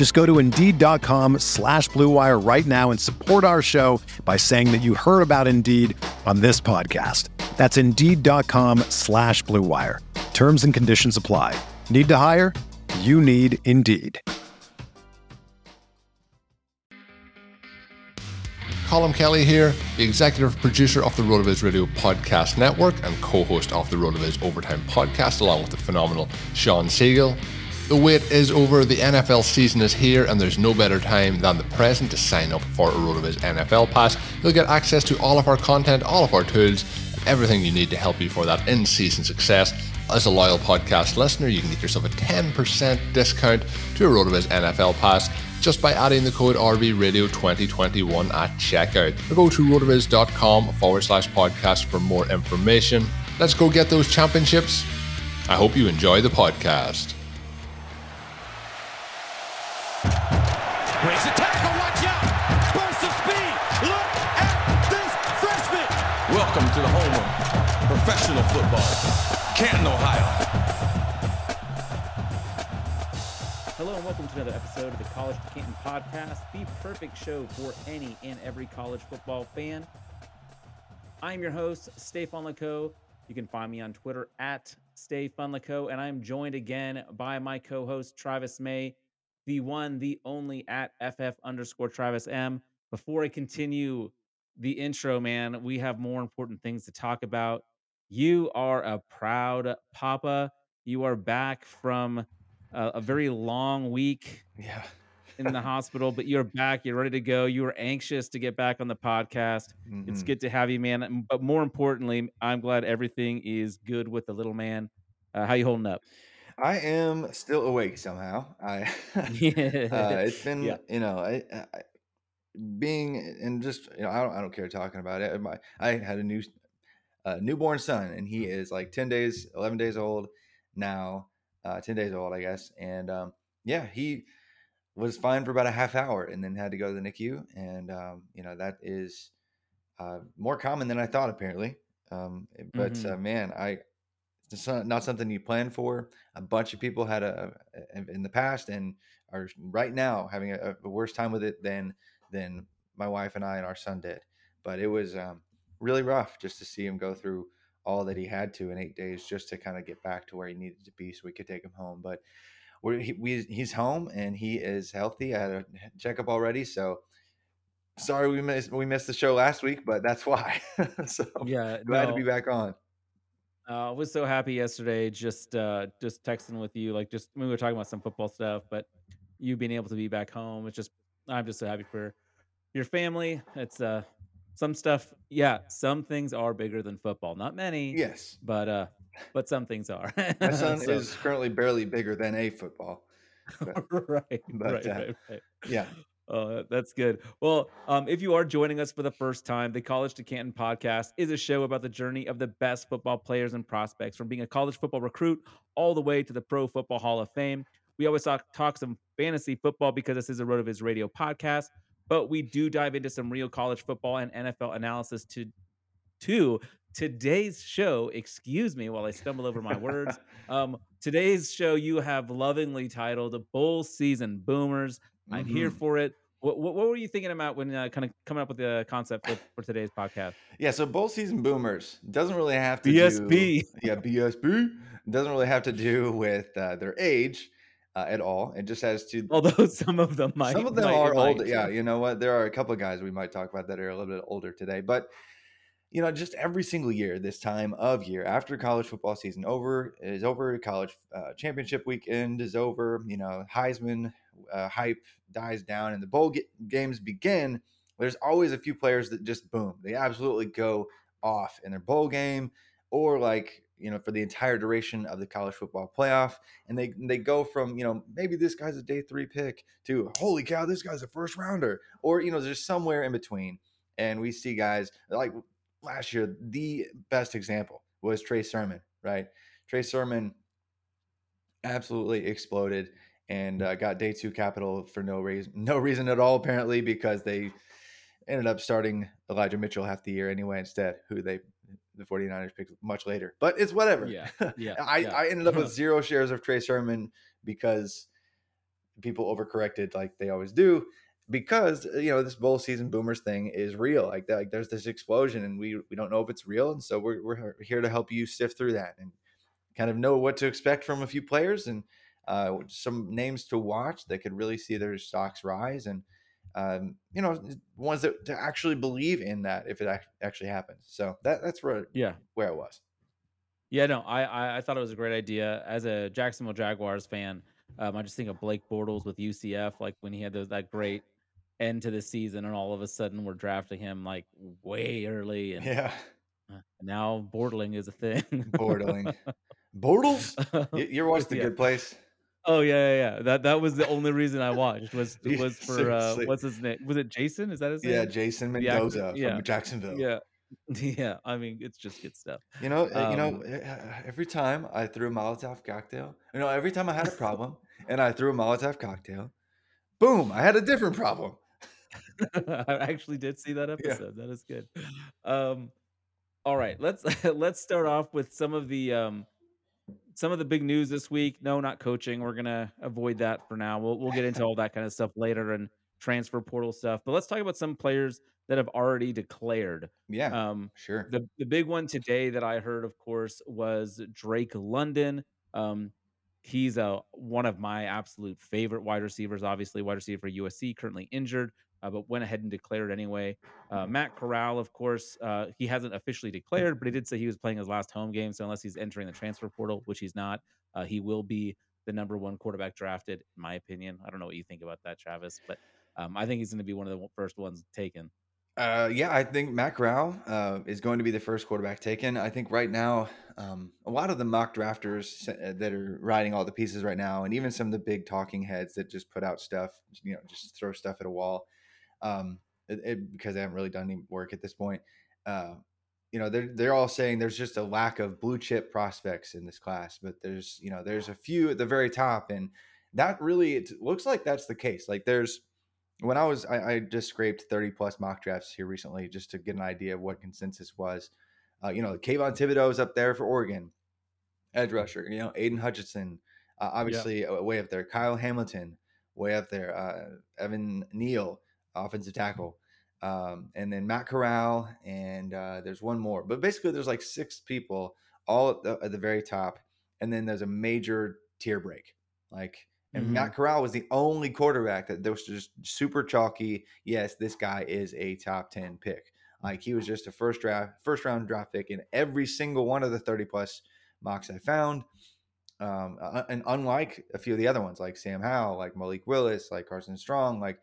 Just go to Indeed.com slash BlueWire right now and support our show by saying that you heard about Indeed on this podcast. That's Indeed.com slash BlueWire. Terms and conditions apply. Need to hire? You need Indeed. Colin Kelly here, the executive producer of the RotoViz Radio Podcast Network and co-host of the RotoViz Overtime Podcast, along with the phenomenal Shawn Siegele. The wait is over, the NFL season is here, and there's no better time than the present to sign up for a RotoViz NFL Pass. You'll get access to all of our content, all of our tools, and everything you need to help you for that in-season success. As a loyal podcast listener, you can get yourself a 10% discount to a RotoViz NFL Pass just by adding the code RVRadio2021 at checkout. Or go to rotoviz.com forward slash podcast for more information. Let's go get those championships. I hope you enjoy the podcast. Breaks a tackle, watch out! Burst of speed! Look at this freshman! Welcome to the home of professional football, Canton, Ohio. Hello and welcome to another episode of the College to Canton podcast, the perfect show for any and every college football fan. I'm your host, Stay Funlico. You can find me on Twitter at Stay Funlico, and I'm joined again by my co-host Travis May, the one, the only at FF underscore Travis M. Before I continue the intro, man, we have more important things to talk about. You are a proud papa. You are back from uh, a very long week Yeah. in the hospital, but you're back. You're ready to go. You were anxious to get back on the podcast. It's Mhm. good to have you, man. But more importantly, I'm glad everything is good with the little man. Uh, how you holding up? I am still awake somehow. I uh, it's been Yeah. you know I, I being and just you know I don't I don't care talking about it. My I had a new uh, newborn son and he is like ten days, eleven days old now, uh, ten days old I guess, and um, yeah he was fine for about a half hour and then had to go to the NICU and um, you know that is uh, more common than I thought apparently. Um, but Mhm. uh, man, I it's not, something you plan for. A bunch of people had a, a in the past and are right now having a, a worse time with it than than my wife and I and our son did. But it was um, really rough just to see him go through all that he had to in eight days just to kind of get back to where he needed to be so we could take him home. But we're, he, we, he's home and he is healthy. I had a checkup already, so sorry we missed we missed the show last week, but that's why. so Yeah, glad to be back on. Uh, I was so happy yesterday, just uh, just texting with you, like just when we were talking about some football stuff, but you being able to be back home, it's just I'm just so happy for your family. It's uh some stuff, yeah, some things are bigger than football. Not many, Yes. but uh, but some things are. My son So- is currently barely bigger than a football. right, but, right, uh, right, right. yeah. Oh, that's good. Well, um, if you are joining us for the first time, the College to Canton podcast is a show about the journey of the best football players and prospects from being a college football recruit all the way to the Pro Football Hall of Fame. We always talk, talk some fantasy football because this is a RotoViz radio podcast, but we do dive into some real college football and NFL analysis to to today's show. Excuse me while I stumble over my words. Um, today's show you have lovingly titled "Bowl Season Boomers." I'm here Mhm. for it. What, what, what were you thinking about when uh, kind of coming up with the concept for, for today's podcast? Yeah, so bowl season boomers doesn't really have to BSB. do yeah BSB doesn't really have to do with uh, their age uh, at all. It just has to. Although some of them might, some of them might- are older. Yeah, you know what? There are a couple of guys we might talk about that are a little bit older today, but you know, just every single year, this time of year, after college football season over is over, college uh, championship weekend is over, you know, Heisman uh, hype dies down, and the bowl ge- games begin. There's always a few players that just boom, they absolutely go off in their bowl game, or like you know, for the entire duration of the college football playoff, and they they go from you know maybe this guy's a day three pick to holy cow, this guy's a first rounder, or you know, there's somewhere in between and we see guys like last year, the best example was Trey Sermon, right? Trey Sermon absolutely exploded and uh, got day two capital for no reason, no reason at all, apparently, because they ended up starting Elijah Mitchell half the year anyway instead, who they the 49ers picked much later. But it's whatever. Yeah. Yeah. I, yeah. I ended up with zero shares of Trey Sermon because people overcorrected like they always do because you know this bowl season boomers thing is real like that like there's this explosion and we we don't know if it's real and so we're, we're here to help you sift through that and kind of know what to expect from a few players and uh, some names to watch that could really see their stocks rise and um, you know ones that to actually believe in that if it ac- actually happens so that that's where yeah. where it was Yeah, no, I, I thought it was a great idea. As a Jacksonville Jaguars fan, um, I just think of Blake Bortles with UCF, like when he had those, that great end to the season, and all of a sudden we're drafting him like way early, and yeah uh, now Bortling is a thing. Bortling. Bortles you, you ever watched the Yeah. good place Oh yeah, yeah, yeah. That that was the only reason I watched was Yeah, was for uh, seriously. what's his name? Was it Jason? Is that his name? yeah name? jason The actor- mendoza yeah. from jacksonville Yeah, yeah. I mean, it's just good stuff. You know, uh, you know. Um, uh, Every time I threw a Molotov cocktail, you know, every time I had a problem and I threw a Molotov cocktail, boom, I had a different problem. I actually did see that episode. That is good. Um, all right, let's let's start off with some of the um, some of the big news this week. No, not coaching. We're gonna avoid that for now. We'll we'll get into all that kind of stuff later and transfer portal stuff. But let's talk about some players that have already declared. Yeah, Um, sure. the the big one today that I heard, of course, was Drake London. Um, he's a one of my absolute favorite wide receivers. Obviously, wide receiver for USC, currently injured, uh, but went ahead and declared anyway. Uh, Matt Corral, of course, uh, he hasn't officially declared, but he did say he was playing his last home game. So unless he's entering the transfer portal, which he's not, uh, he will be the number one quarterback drafted, in my opinion. I don't know what you think about that, Travis, but um, I think he's going to be one of the first ones taken. Uh, yeah, I think Matt Corral uh, is going to be the first quarterback taken. I think right now, um, a lot of the mock drafters that are writing all the pieces right now, and even some of the big talking heads that just put out stuff, you know, just throw stuff at a wall, um, it, it- because they haven't really done any work at this point. Uh, you know, they're they're all saying there's just a lack of blue chip prospects in this class, but there's you know there's a few at the very top, and that really it looks like that's the case. Like there's when I was I, I just scraped 30 plus mock drafts here recently just to get an idea of what consensus was. Uh, you know, Kayvon Thibodeaux is up there for Oregon, edge rusher. You know, Aidan Hutchinson, uh, obviously uh, way up there. Kyle Hamilton, way up there. Uh, Evan Neal, offensive tackle, um, and then Matt Corral, and uh, there's one more. But basically, there's like six people all at the, at the very top, and then there's a major tier break. Like and Mhm. Matt Corral was the only quarterback that was just super chalky. Yes, this guy is a top 10 pick. Like he was just a first draft, first round draft pick in every single one of the 30 plus mocks I found. Um, uh, and unlike a few of the other ones, like Sam Howell, like Malik Willis, like Carson Strong, like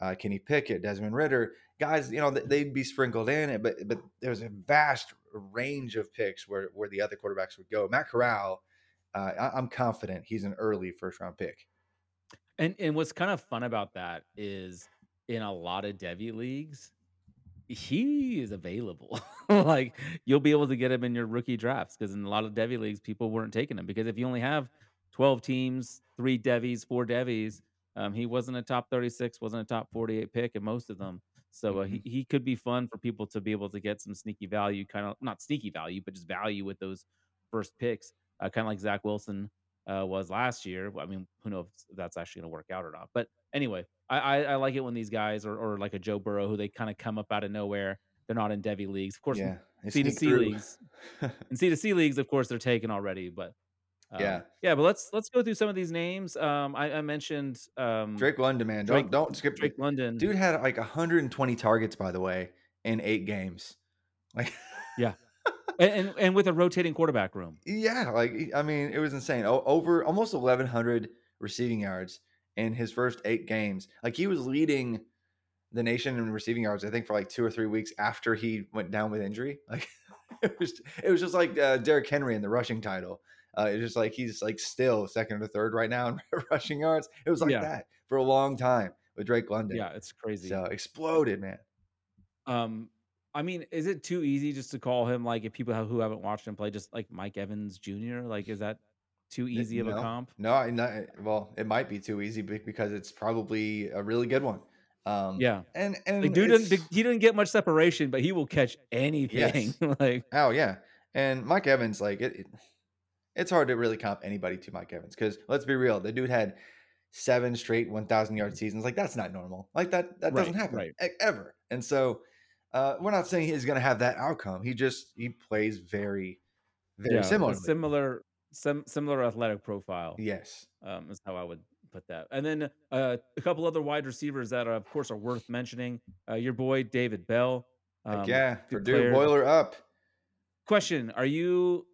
uh, Kenny Pickett, Desmond Ridder, guys, you know, they'd be sprinkled in it, but but there's a vast range of picks where where the other quarterbacks would go. Matt Corral, uh, I, I'm confident he's an early first round pick. And and what's kind of fun about that is in a lot of Devy leagues, he is available. like you'll be able to get him in your rookie drafts because in a lot of Devy leagues, people weren't taking him because if you only have 12 teams, three Devys, four Devys, um, he wasn't a top 36, wasn't a top 48 pick in most of them. So uh, he, he could be fun for people to be able to get some sneaky value, kind of not sneaky value, but just value with those first picks, uh, kind of like Zach Wilson uh, was last year. I mean, who knows if that's actually going to work out or not. But anyway, I, I, I like it when these guys or, or like a Joe Burrow who they kind of come up out of nowhere. They're not in Devy leagues, of course. Yeah, C to C leagues, in C to C leagues, of course, they're taken already. But um, Yeah. yeah. But let's let's go through some of these names. Um, I, I mentioned um, Drake London, man, Drake- don't don't skip. Drake London. Dude had like 120 targets, by the way, in eight games. Like, Yeah. And, and and with a rotating quarterback room. yeah, like I mean, it was insane. O- over almost 1,100 receiving yards in his first eight games. Like he was leading the nation in receiving yards. I think for like two or three weeks after he went down with injury. Like it was, it was just like uh, Derrick Henry in the rushing title. Uh, it's just like he's like still second or third right now in rushing yards. It was like Yeah. that for a long time with Drake London. Yeah, it's crazy. So exploded, man. Um, I mean, is it too easy just to call him like if people have, who haven't watched him play, just like Mike Evans Jr.? Like, is that too easy of a comp? No, I not, well, it might be too easy because it's probably a really good one. Um, Yeah. and and Like, dude didn't he didn't get much separation, but he will catch anything. like, Oh yeah, and Mike Evans, like it, it- it's hard to really comp anybody to Mike Evans because let's be real, the dude had seven straight one thousand yard seasons. Like that's not normal. Like that that doesn't happen right. ever. And so uh, we're not saying he's going to have that outcome. He just he plays very very yeah, similar. similar, sim- similar athletic profile. Yes. um, is how I would put that. And then uh, a couple other wide receivers that, are, of course, are worth mentioning. Uh, your boy David Bell. Um, yeah. Purdue declared- boiler up. Question: Are you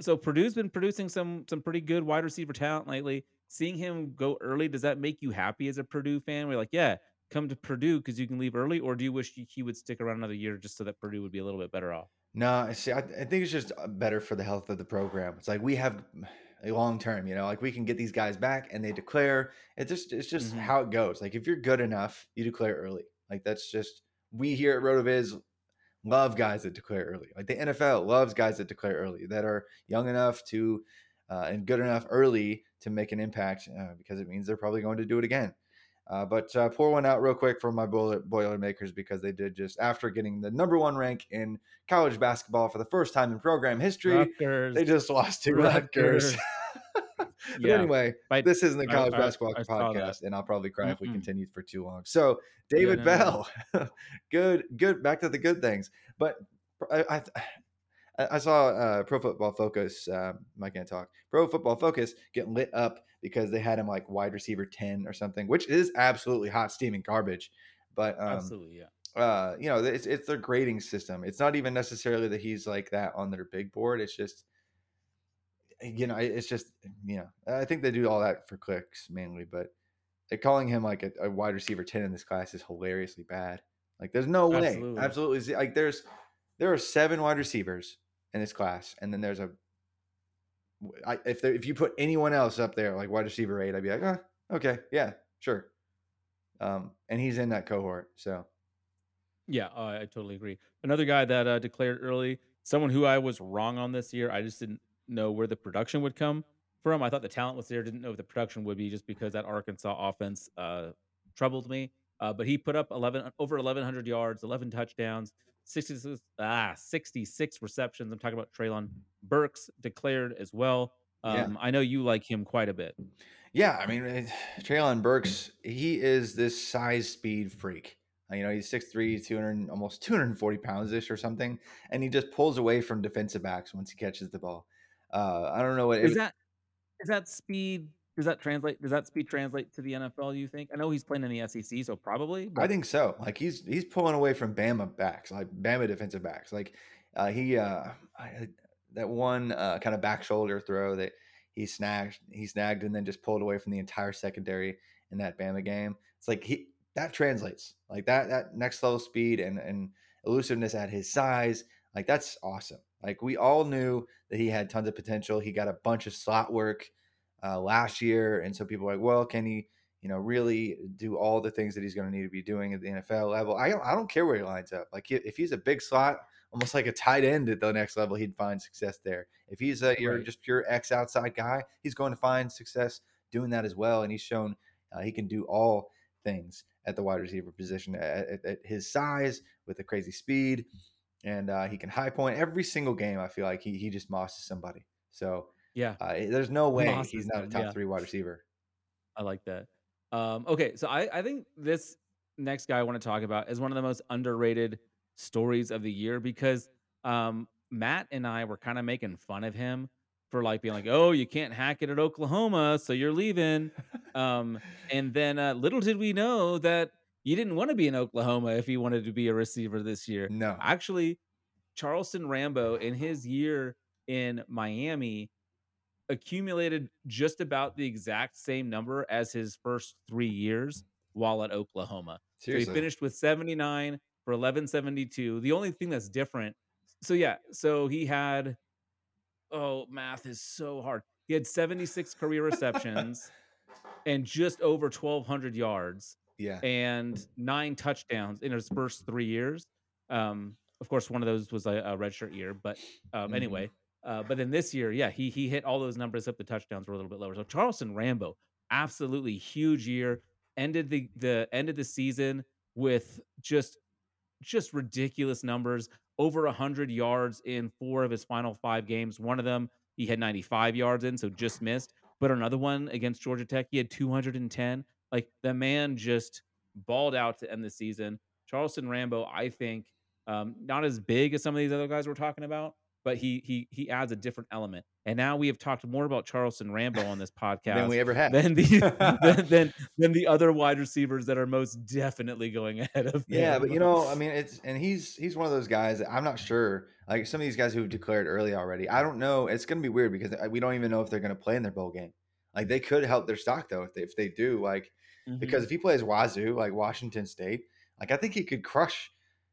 so Purdue's been producing some some pretty good wide receiver talent lately? Seeing him go early, does that make you happy as a Purdue fan? We're like, yeah, come to Purdue because you can leave early, or do you wish he- would stick around another year just so that Purdue would be a little bit better off? No, I see. I, I think it's just uh, better for the health of the program. It's like we have a long term, you know, like we can get these guys back and they declare. It's just it's just Mhm. how it goes. Like if you're good enough, you declare early. Like that's just we here at Rotoviz love guys that declare early. Like the NFL loves guys that declare early that are young enough to uh, and good enough early to make an impact uh, because it means they're probably going to do it again. Uh, but uh, pour one out real quick for my boiler, Boilermakers because they did just after getting the number one rank in college basketball for the first time in program history. Rutgers, They just lost to Rutgers. Rutgers. but Yeah. anyway, this isn't the college I- basketball I podcast, and I'll probably cry if we continue for too long. So, David no, no, Bell, good, good. Back to the good things, but I, I, I- I saw uh, Pro Football Focus. Uh, I can't talk. Pro Football Focus get lit up because they had him like wide receiver ten or something, which is absolutely hot steaming garbage. But um, absolutely, yeah. uh, you know, it's it's their grading system. It's not even necessarily that he's like that on their big board. It's just, you know, it's just, you know, I think they do all that for clicks mainly, but they're calling him like a, a wide receiver ten in this class is hilariously bad. Like, there's no way, Absolutely. absolutely, like there's there are seven wide receivers in this class, and then there's a I, if there, if you put anyone else up there like wide receiver eight, I'd be like, oh, okay, yeah, sure. Um, and he's in that cohort, so. Yeah, uh, I totally agree. Another guy that uh, declared early, someone who I was wrong on this year. I just didn't know where the production would come from. I thought the talent was there, didn't know if the production would be just because that Arkansas offense uh, troubled me. Uh, but he put up 11 over 1100 yards, 11 touchdowns, 66 ah 66 receptions. I'm talking about Treylon Burks declared as well. Yeah. Um, I know you like him quite a bit. Yeah, I mean, it- Treylon Burks, he is this size speed freak. Uh, You know, he's 6'3, 200, almost 240 pounds ish or something. And he just pulls away from defensive backs once he catches the ball. Uh, I don't know what Is that is that speed? Does that translate? Does that speed translate to the NFL? You think? I know he's playing in the SEC, so probably. I think so. Like he's he's pulling away from Bama backs, like Bama defensive backs. Like uh, he uh, I, that one uh, kind of back shoulder throw that he snagged, he snagged, and then just pulled away from the entire secondary in that Bama game. It's like he that translates like that that next level speed and and elusiveness at his size. Like that's awesome. Like we all knew that he had tons of potential. He got a bunch of slot work uh, last year, and so people were like, well, can he? you know, really do all the things that he's going to need to be doing at the NFL level. I don't, I don't care where he lines up. Like if he's a big slot, almost like a tight end at the next level, he'd find success there. If he's a you're Right. just pure X outside guy, he's going to find success doing that as well. And he's shown uh, he can do all things at the wide receiver position at, at, at his size with the crazy speed, and uh, he can high point every single game. I feel like he he just mosses somebody. So Yeah, uh, there's no way Mosses he's not a top yeah. three wide receiver. I like that. Um, okay, so I, I think this next guy I want to talk about is one of the most underrated stories of the year because um, Matt and I were kind of making fun of him for like being like, "Oh, you can't hack it at Oklahoma, so you're leaving." Um, and then uh, little did we know that you didn't want to be in Oklahoma if you wanted to be a receiver this year. No. Actually, Charleston Rambo in his year in Miami accumulated just about the exact same number as his first three years while at Oklahoma. Seriously. So he finished with 79 for 1172. The only thing that's different. So yeah, so he had oh, math is so hard. He had 76 career receptions and just over 1200 yards Yeah. and nine touchdowns in his first 3 years. Um of course one of those was a, a redshirt year, but um Mhm. anyway, uh, but then this year, yeah, he he hit all those numbers up. The touchdowns were a little bit lower. So Charleston Rambo, absolutely huge year. Ended the the end of the season with just just ridiculous numbers. Over hundred yards in four of his final five games. One of them he had 95 yards in, so just missed. But another one against Georgia Tech, he had 210. Like the man just balled out to end the season. Charleston Rambo, I think, um, not as big as some of these other guys we're talking about, but he he he adds a different element. And now we have talked more about Charleston Rambo on this podcast Than we ever have. than the than, than than the other wide receivers that are most definitely going ahead of Yeah, him. but you know, I mean, it's and he's he's one of those guys. That I'm not sure. Like some of these guys who've declared early already. I don't know. It's going to be weird because uh, we don't even know if they're going to play in their bowl game. Like they could help their stock though if they if they do. Like Mhm. because if he plays Wazoo, like Washington State, like I think he could crush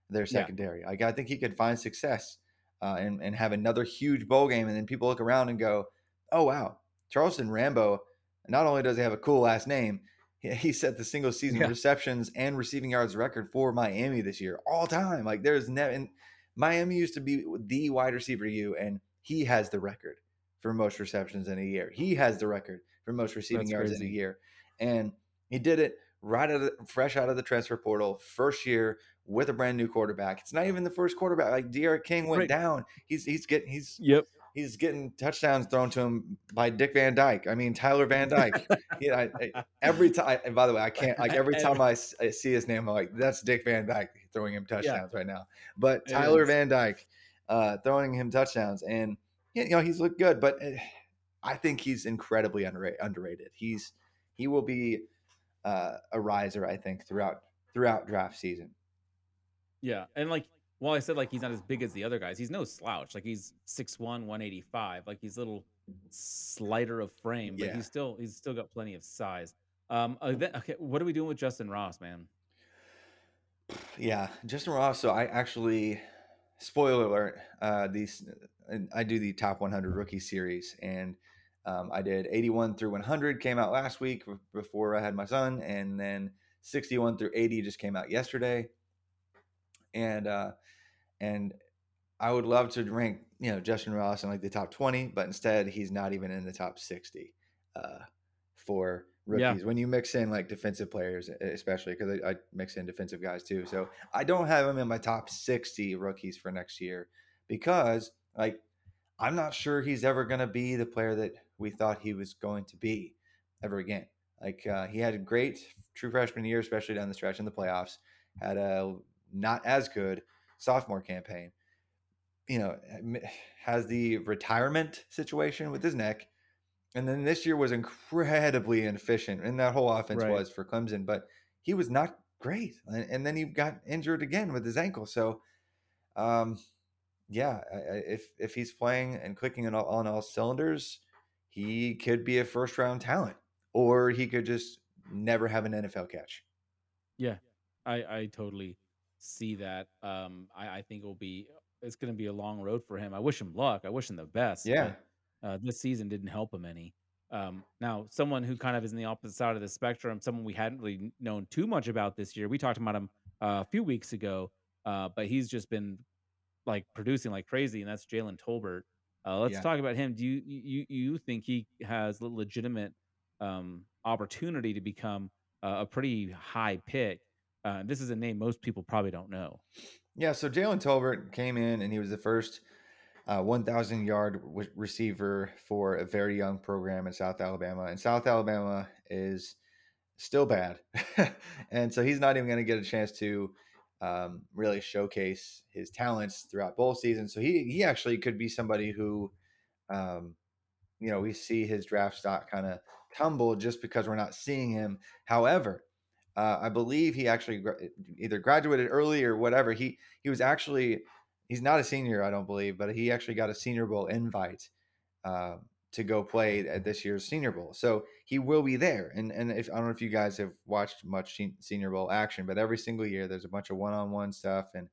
their Yeah. secondary. Like I think he could find success uh, and and have another huge bowl game, and then people look around and go, "Oh wow, Charleston Rambo." Not only does he have a cool last name, he, he set the single season Yeah. receptions and receiving yards record for Miami this year, all time. Like there's never. And Miami used to be the wide receiver you, and he has the record for most receptions in a year. He has the record for most receiving That's yards in a year, and he did it right out of the, fresh out of the transfer portal, first year with a brand new quarterback. It's not even the first quarterback. Like D'Eriq King went Right. down. He's he's getting he's Yep. he's getting touchdowns thrown to him by Dick Van Dyke. I mean Tyler Van Dyke. yeah, I, I- every time. And by the way, I can't like every time I, I see his name, I'm like, that's Dick Van Dyke throwing him touchdowns right now. But Tyler. Van Dyke uh, throwing him touchdowns, and you know he's looked good. But eh, I think he's incredibly underrated. underrated. He's he will be uh, a riser, I think, throughout throughout draft season. Yeah, and like, while I said like he's not as big as the other guys, he's no slouch. Like he's 6'1", 185. Like he's a little slighter of frame, but Yeah. he's still he's still got plenty of size. Um, then- okay, what are we doing with Justin Ross, man? Yeah, Justin Ross. So I actually, spoiler alert, uh, these I do the top 100 rookie series, and um, I did 81 through 100 came out last week before I had my son, and then 61 through 80 just came out yesterday, and uh, and I would love to rank you know Justin Ross in like the top 20, but instead he's not even in the top 60 uh, for Yeah. rookies. When you mix in like defensive players, especially because I, I mix in defensive guys too, so I don't have him in my top 60 rookies for next year because like I'm not sure he's ever going to be the player that we thought he was going to be ever again. Like uh, he had a great true freshman year, especially down the stretch in the playoffs. Had a not as good sophomore campaign. You know, has the retirement situation with his neck, and then this year was incredibly inefficient, and that whole offense Right. was for Clemson. But he was not great, and, and then he got injured again with his ankle. So, um, yeah, if if he's playing and clicking on all, on all cylinders, he could be a first round talent, or he could just never have an NFL catch. Yeah, I I totally see that. Um, I I think it will be it's going to be a long road for him. I wish him luck. I wish him the best. Yeah. but, uh, this season didn't help him any. Um, now, someone who kind of is in the opposite side of the spectrum, someone we hadn't really known too much about this year. We talked about him uh, a few weeks ago, uh, but he's just been like producing like crazy, and that's Jalen Tolbert. Uh, let's Yeah. talk about him. Do you you you think he has a legitimate um, opportunity to become uh, a pretty high pick? Uh, this is a name most people probably don't know. Yeah, so Jalen Tolbert came in and he was the first uh, 1,000 yard w- receiver for a very young program in South Alabama. And South Alabama is still bad. and so he's not even going to get a chance to um, really showcase his talents throughout bowl season. So he, he actually could be somebody who, um, you know, we see his draft stock kind of tumble just because we're not seeing him. However, uh, I believe he actually gra- either graduated early or whatever. He he was actually he's not a senior, I don't believe, but he actually got a Senior Bowl invite uh, to go play at this year's Senior Bowl. So he will be there. And and if I don't know if you guys have watched much Senior Bowl action, but every single year there's a bunch of one-on-one stuff, and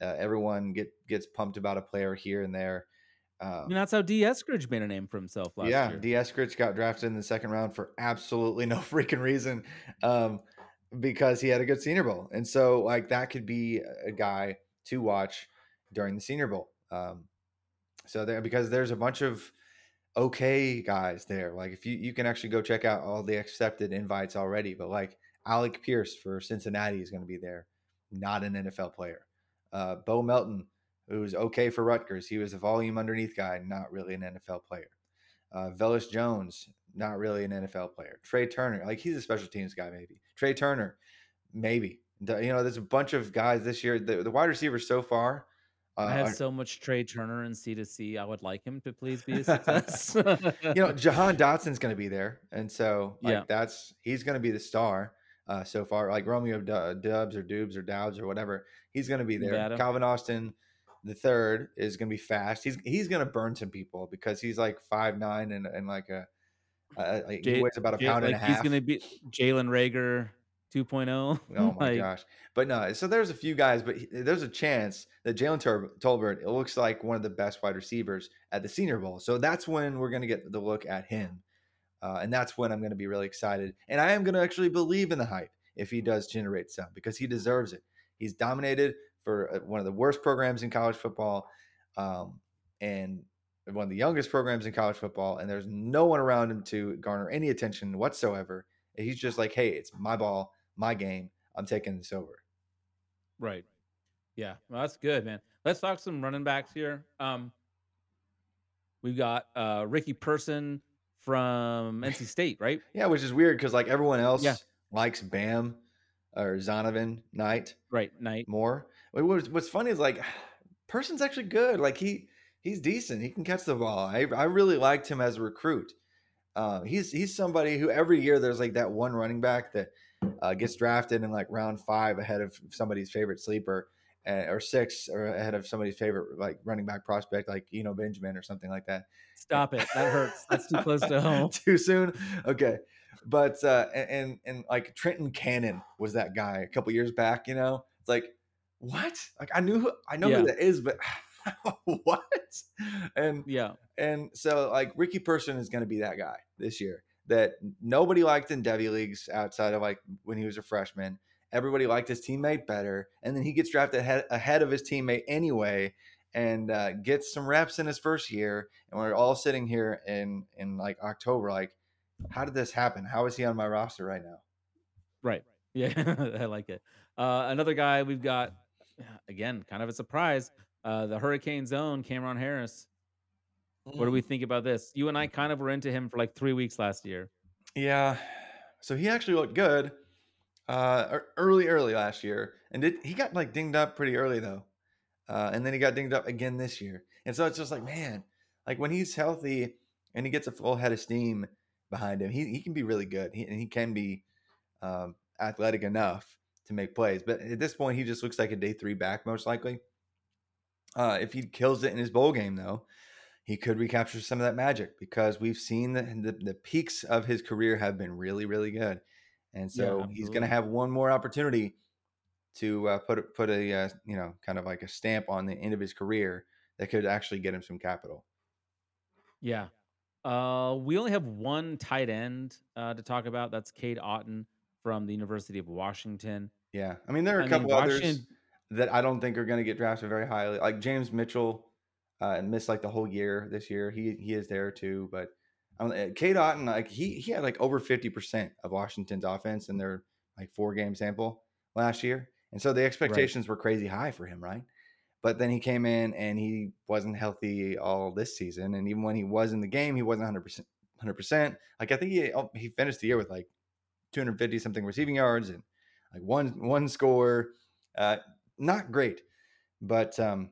uh, everyone get gets pumped about a player here and there. I mean, that's how D. Eskridge made a name for himself last yeah, year. D. Eskridge got drafted in the second round for absolutely no freaking reason, um, because he had a good Senior Bowl, and so like that could be a guy to watch during the Senior Bowl. Um, so there, because there's a bunch of okay guys there. Like if you you can actually go check out all the accepted invites already, but like Alec Pierce for Cincinnati is going to be there, not an NFL player. Uh, Bo Melton, who was okay for Rutgers, he was a volume underneath guy, not really an NFL player. Uh, Velus Jones, not really an NFL player. Tre Turner, like he's a special teams guy, maybe. Tre Turner, maybe. The, you know, there's a bunch of guys this year. The, the wide receivers so far. I have so much Tre Turner in C to C. I would like him to please be a success. you know, Jahan Dotson's going to be there, and so like, Yeah. that's he's going to be the star uh, so far. Like Romeo Du- Dubs or Dubs or Dowds or whatever, he's going to be there. Nevada. Calvin Austin, the third, is going to be fast. He's he's going to burn some people because he's like five nine and and like a, uh, he weighs about a Jay- pound like and a half. he's gonna be Jalen Reagor 2.0. Oh my Like, gosh! But no, so there's a few guys, but he- there's a chance that Jalen Tur- Tolbert it looks like one of the best wide receivers at the Senior Bowl. So that's when we're going to get the look at him, uh, and that's when I'm going to be really excited, and I am going to actually believe in the hype if he does generate some because he deserves it. He's dominated for uh, one of the worst programs in college football, um, and one of the youngest programs in college football, and there's no one around him to garner any attention whatsoever. He's just like, hey, it's my ball, my game. I'm taking this over. Right. Yeah. Well, that's good, man. Let's talk some running backs here. Um, we've got uh, Ricky Person from NC State, right? Yeah, which is weird because like everyone else Yeah. likes Bam or Zonovan Knight Right. Knight more. What's, what's funny is like Person's actually good. Like he he's decent. He can catch the ball. I I really liked him as a recruit. Um, he's he's somebody who every year there's like that one running back that uh, gets drafted in like round five ahead of somebody's favorite sleeper, uh, or six or ahead of somebody's favorite like running back prospect, like you know Benjamin or something like that. Stop it. That hurts. That's too close to home. Too soon. Okay, but uh, and, and and like Trenton Cannon was that guy a couple years back. You know, it's like what? Like I knew who, I know Yeah. who that is, but what? And Yeah. and so like Ricky Person is going to be that guy this year that nobody liked in Devy leagues outside of like when he was a freshman. Everybody liked his teammate better, and then he gets drafted ahead, ahead of his teammate anyway, and uh, gets some reps in his first year. And we're all sitting here in in like October, like, how did this happen? How is he on my roster right now? Right. Yeah. I like it. Uh, another guy we've got, again, kind of a surprise. Uh, the Hurricane Zone, Cam'Ron Harris. What do we think about this? You and I kind of were into him for like three weeks last year. Yeah. So he actually looked good uh early early last year and did he got like dinged up pretty early though. Uh and then he got dinged up again this year. And so it's just like man, like when he's healthy and he gets a full head of steam behind him, he he can be really good. He, and he can be um athletic enough to make plays. But at this point he just looks like a day 3 back most likely. Uh if he kills it in his bowl game though, he could recapture some of that magic because we've seen the, the, the peaks of his career have been really, really good. And Yeah, so he's going to have one more opportunity to uh, put a- put a uh, you know kind of like a stamp on the end of his career that could actually get him some capital. Yeah. Uh, we only have one tight end uh, to talk about. That's Cade Otton from the University of Washington. Yeah, I mean there are a I mean, couple others that I don't think are going to get drafted very highly, like James Mitchell, uh, and missed like the whole year this year. He he is there too, but um, Cade Otton, like he he had like over fifty percent of Washington's offense in their like four game sample last year, and so the expectations were crazy high for him, right? But then he came in and he wasn't healthy all this season, and even when he was in the game, he wasn't hundred percent. Hundred percent. Like I think he oh, he finished the year with like two hundred fifty something receiving yards and like one one score. Uh, not great, but um,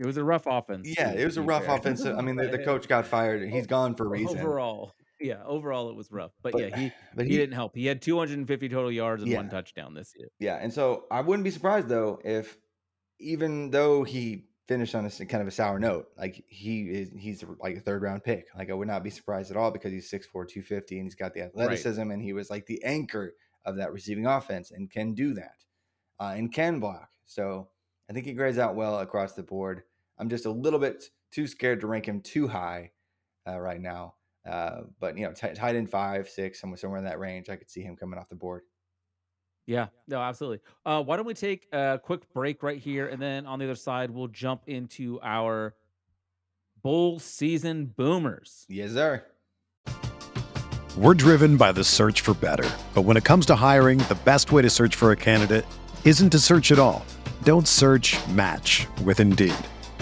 It was a rough offense. yeah, it was a rough fair. offensive. I mean, the, the coach got fired. He's gone for a reason. Overall, yeah, overall it was rough. But, But- yeah, he, but he he, didn't help. He had 250 total yards and Yeah. one touchdown this year. yeah, and so I wouldn't be surprised though if even though he finished on a kind of a sour note. Like he is, he's like a third round pick. Like I would not be surprised at all because he's 6'4", 250 and he's got the athleticism and he was like the anchor of that receiving offense and can do that uh, and can block. So I think he grades out well across the board. I'm just a little bit too scared to rank him too high uh, right now. Uh, but you know, t- tight end five, six, somewhere somewhere in that range, I could see him coming off the board. Yeah, no, absolutely. Uh, why don't we take a quick break right here, and then on the other side, we'll jump into our bowl season boomers. Yes, sir. We're driven by the search for better. But when it comes to hiring, the best way to search for a candidate isn't to search at all. Don't search match with Indeed.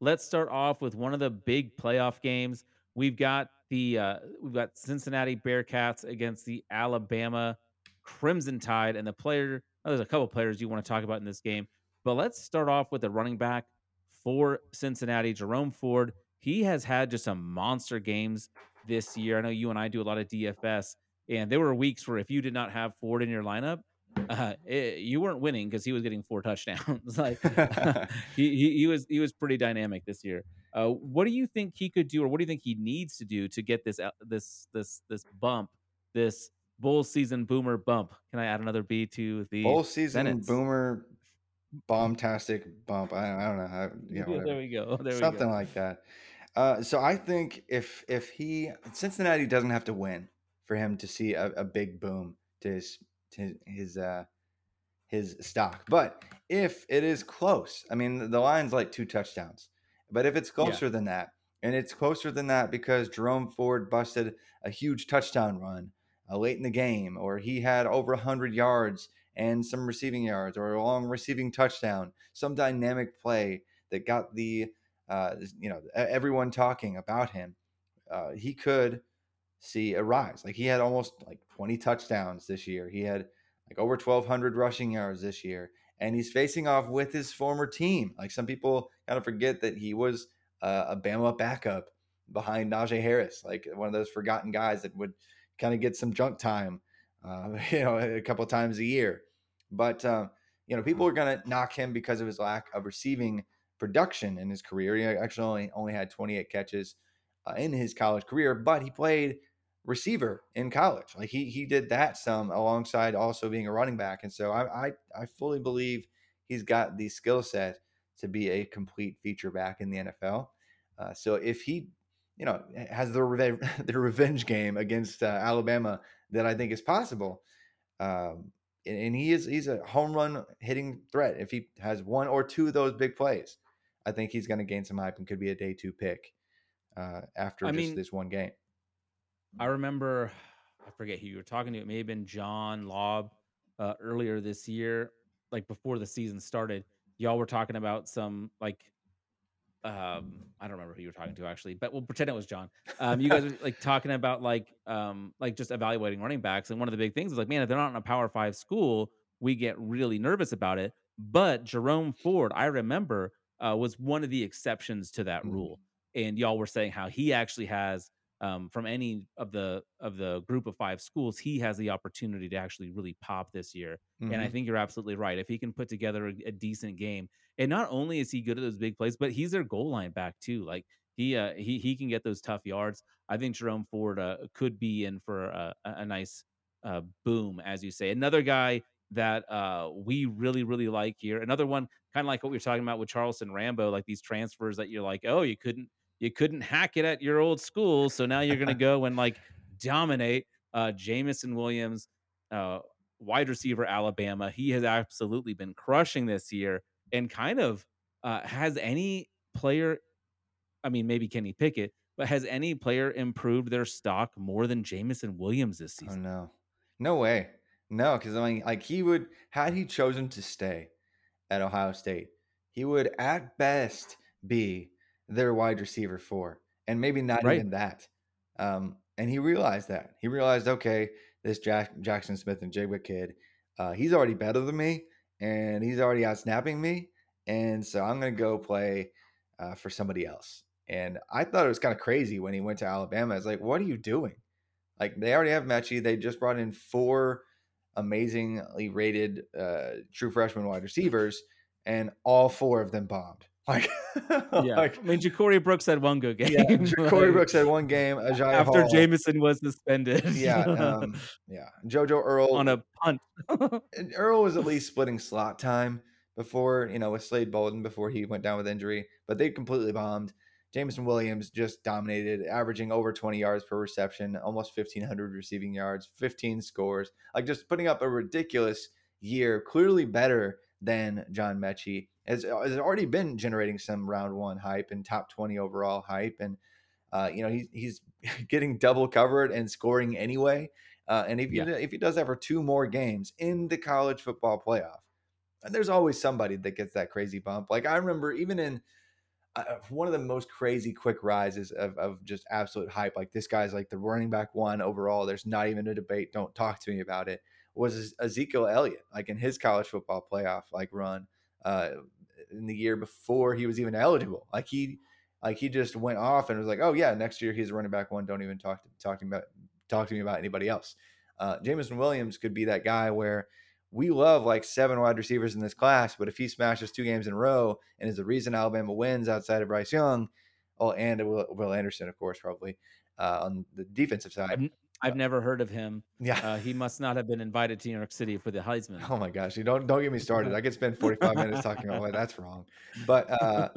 Let's start off with one of the big playoff games. We've got the uh, we've got Cincinnati Bearcats against the Alabama Crimson Tide, and the player. Oh, there's a couple players you want to talk about in this game, but let's start off with the running back for Cincinnati, Jerome Ford. He has had just some monster games this year. I know you and I do a lot of DFS, and there were weeks where if you did not have Ford in your lineup, uh, it, you weren't winning because he was getting four touchdowns. like he, he he was he was pretty dynamic this year. Uh, what do you think he could do, or what do you think he needs to do to get this this this this bump, this bowl season boomer bump? Can I add another B to the Bowl season sentence? boomer bombastic bump. I, I don't know how you know, there we go. There something we go. like that. Uh, so I think if if he Cincinnati doesn't have to win for him to see a, a big boom to his to his uh, his stock, but if it is close, I mean the line's like two touchdowns, but if it's closer than that, and it's closer than that because Jerome Ford busted a huge touchdown run uh, late in the game, or he had over 100 yards and some receiving yards, or a long receiving touchdown, some dynamic play that got the uh, you know everyone talking about him. Uh, he could see a rise. Like he had almost like 20 touchdowns this year. He had like over 1,200 rushing yards this year, and he's facing off with his former team. Like some people kind of forget that he was uh, a Bama backup behind Najee Harris, like one of those forgotten guys that would kind of get some junk time, uh, you know, a couple times a year. But uh, you know, people are going to knock him because of his lack of receiving production in his career. He actually only only had 28 catches uh, in his college career, but he played receiver in college. Like he he did that some alongside also being a running back, and so I I, I fully believe he's got the skill set to be a complete feature back in the NFL. Uh, so if he you know, has the revenge, the revenge game against uh, Alabama that I think is possible. Um, and, and he is he's a home run hitting threat. If he has one or two of those big plays, I think he's going to gain some hype and could be a day two pick uh, after I just mean- this one game. I remember, I forget who you were talking to. It may have been John Lobb uh, earlier this year, like before the season started. Y'all were talking about some like, um, I don't remember who you were talking to actually, but we'll pretend it was John. Um, you guys were like talking about like, um, like just evaluating running backs, and one of the big things is like, man, if they're not in a Power Five school, we get really nervous about it. But Jerome Ford, I remember, uh, was one of the exceptions to that Mhm. rule, and y'all were saying how he actually has um, from any of the of the group of five schools, he has the opportunity to actually really pop this year. And I Mhm. think you're absolutely right. If he can put together a, a decent game, and not only is he good at those big plays, but he's their goal line back too. Like he uh, he he can get those tough yards. I think Jerome Ford uh, could be in for a, a a nice uh, boom, as you say. Another guy that uh, we really really like here. Another one, kind of like what we were talking about with Charleston Rambo, like these transfers that you're like, oh, you couldn't you couldn't hack it at your old school, so now you're gonna go and like dominate. Uh, Jameson Williams, uh, wide receiver, Alabama. He has absolutely been crushing this year, and kind of uh, has any player. I mean, maybe Kenny Pickett, but has any player improved their stock more than Jameson Williams this Oh season? no, no way, no. Because I mean, like he would had he chosen to stay at Ohio State, he would at best be their wide receiver four, and maybe not Right. even that. Um, and he realized that he realized, okay, this Jack, Jaxon Smith-Njigba kid, uh, he's already better than me, and he's already out snapping me, and so I'm gonna go play uh, for somebody else. And I thought it was kind of crazy when he went to Alabama. It's like, what are you doing? Like they already have Metchie. They just brought in four amazingly rated uh, true freshman wide receivers, and all four of them bombed. Like, Yeah, like, I mean, Ja'Corey Brooks had one good game. yeah. Like, Brooks had one game. Ajay after Hall, Jameson was suspended. yeah, um, yeah. JoJo Earle on a punt. Earle was at least splitting slot time before, you know, with Slade Bolden before he went down with injury, but they completely bombed. Jameson Williams just dominated, averaging over 20 yards per reception, almost 1,500 receiving yards, 15 scores, like just putting up a ridiculous year, clearly better than John Metchie. Has, has already been generating some round one hype and top 20 overall hype. And, uh, you know, he, he's getting double covered and scoring anyway. Uh, and if he, if he does that for two more games in the college football playoff, and there's always somebody that gets that crazy bump. Like I remember even in uh, one of the most crazy quick rises of, of just absolute hype. Like this guy's like the running back one overall. There's not even a debate. Don't talk to me about it. Was Ezekiel Elliott like in his college football playoff like run uh, in the year before he was even eligible? Like he like he just went off and was like, oh yeah, next year he's running back one. Don't even talk to talk to me about talk to me about anybody else. Uh, Jameson Williams could be that guy where we love like seven wide receivers in this class, but if he smashes two games in a row and is the reason Alabama wins outside of Bryce Young, oh, and Will, Will Anderson, of course, probably uh, on the defensive I've, side. I've never heard of him. Yeah. Uh, he must not have been invited to New York City for the Heisman. Oh my gosh! You don't don't get me started. I could spend forty five minutes talking about why that's wrong. But uh,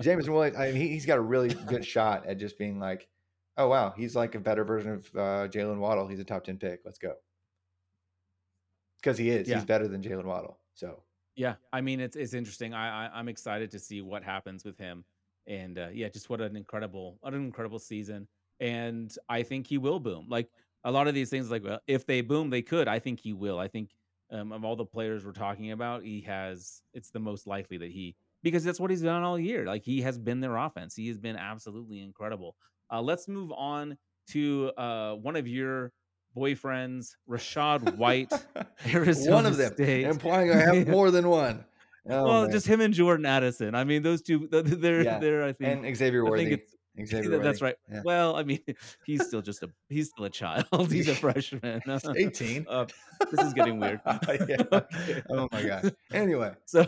Jameson Williams, I mean, he, he's got a really good shot at just being like, oh wow, he's like a better version of uh, Jaylen Waddle. He's a top ten pick. Let's go. Because he is. Yeah. He's better than Jaylen Waddle. So Yeah, I mean it's it's interesting. I, I I'm excited to see what happens with him, and uh, yeah, just what an incredible what an incredible season. And I think he will boom. Like a lot of these things, like well, if they boom, they could. I think he will. I think um, of all the players we're talking about, he has. It's the most likely that he because that's what he's done all year. Like he has been their offense. He has been absolutely incredible. Uh, let's move on to uh, one of your boyfriends, Rachaad White. Arizona one of them, State. implying I have more than one. Oh, well, man. just him and Jordan Addison. I mean, those two. th- th- They're Yeah, they're. I think. and Xavier I Worthy. think it's Xavier that's right. Yeah. Well, I mean, he's still just a he's still a child. He's a freshman. He's 18. Uh, this is getting weird. Yeah. Okay. Oh my gosh. Anyway, So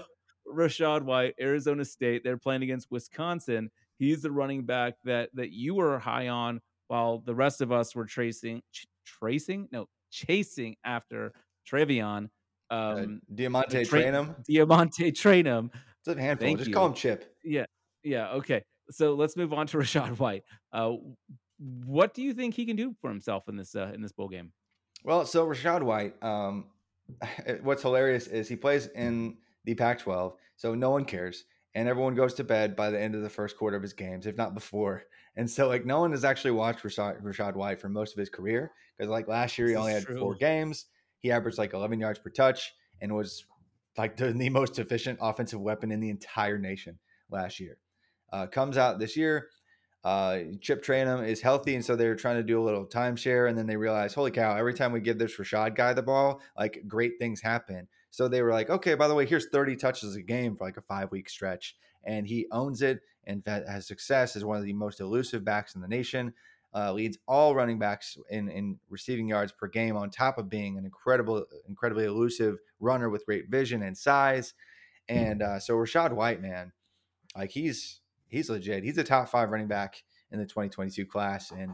Rachaad White, Arizona State, they're playing against Wisconsin. He's the running back that that you were high on, while the rest of us were tracing, ch- tracing, no, chasing after Trevion. uh, Um, DeaMonte Tra- train him. DeaMonte Trayanum. It's a handful. Thank Just you. call him Chip. Yeah, yeah, okay. So let's move on to Rachaad White. Uh, what do you think he can do for himself in this uh, in this bowl game? Well, so Rachaad White, um, what's hilarious is he plays in the Pac-12, so no one cares, and everyone goes to bed by the end of the first quarter of his games, if not before. And so, like, no one has actually watched Rachaad, Rachaad White for most of his career because, like, last year he only had true. four games. He averaged like 11 yards per touch and was like the, the most efficient offensive weapon in the entire nation last year. Uh, comes out this year. Uh, Chip Trayanum is healthy, and so they're trying to do a little timeshare. And then they realize, holy cow! Every time we give this Rachaad guy the ball, like great things happen. So they were like, okay, by the way, here's 30 touches a game for like a five week stretch, and he owns it and has success as one of the most elusive backs in the nation. Uh, leads all running backs in in receiving yards per game, on top of being an incredible, incredibly elusive runner with great vision and size. And uh, so Rachaad White, man, like he's he's legit. He's a top five running back in the 2022 class, and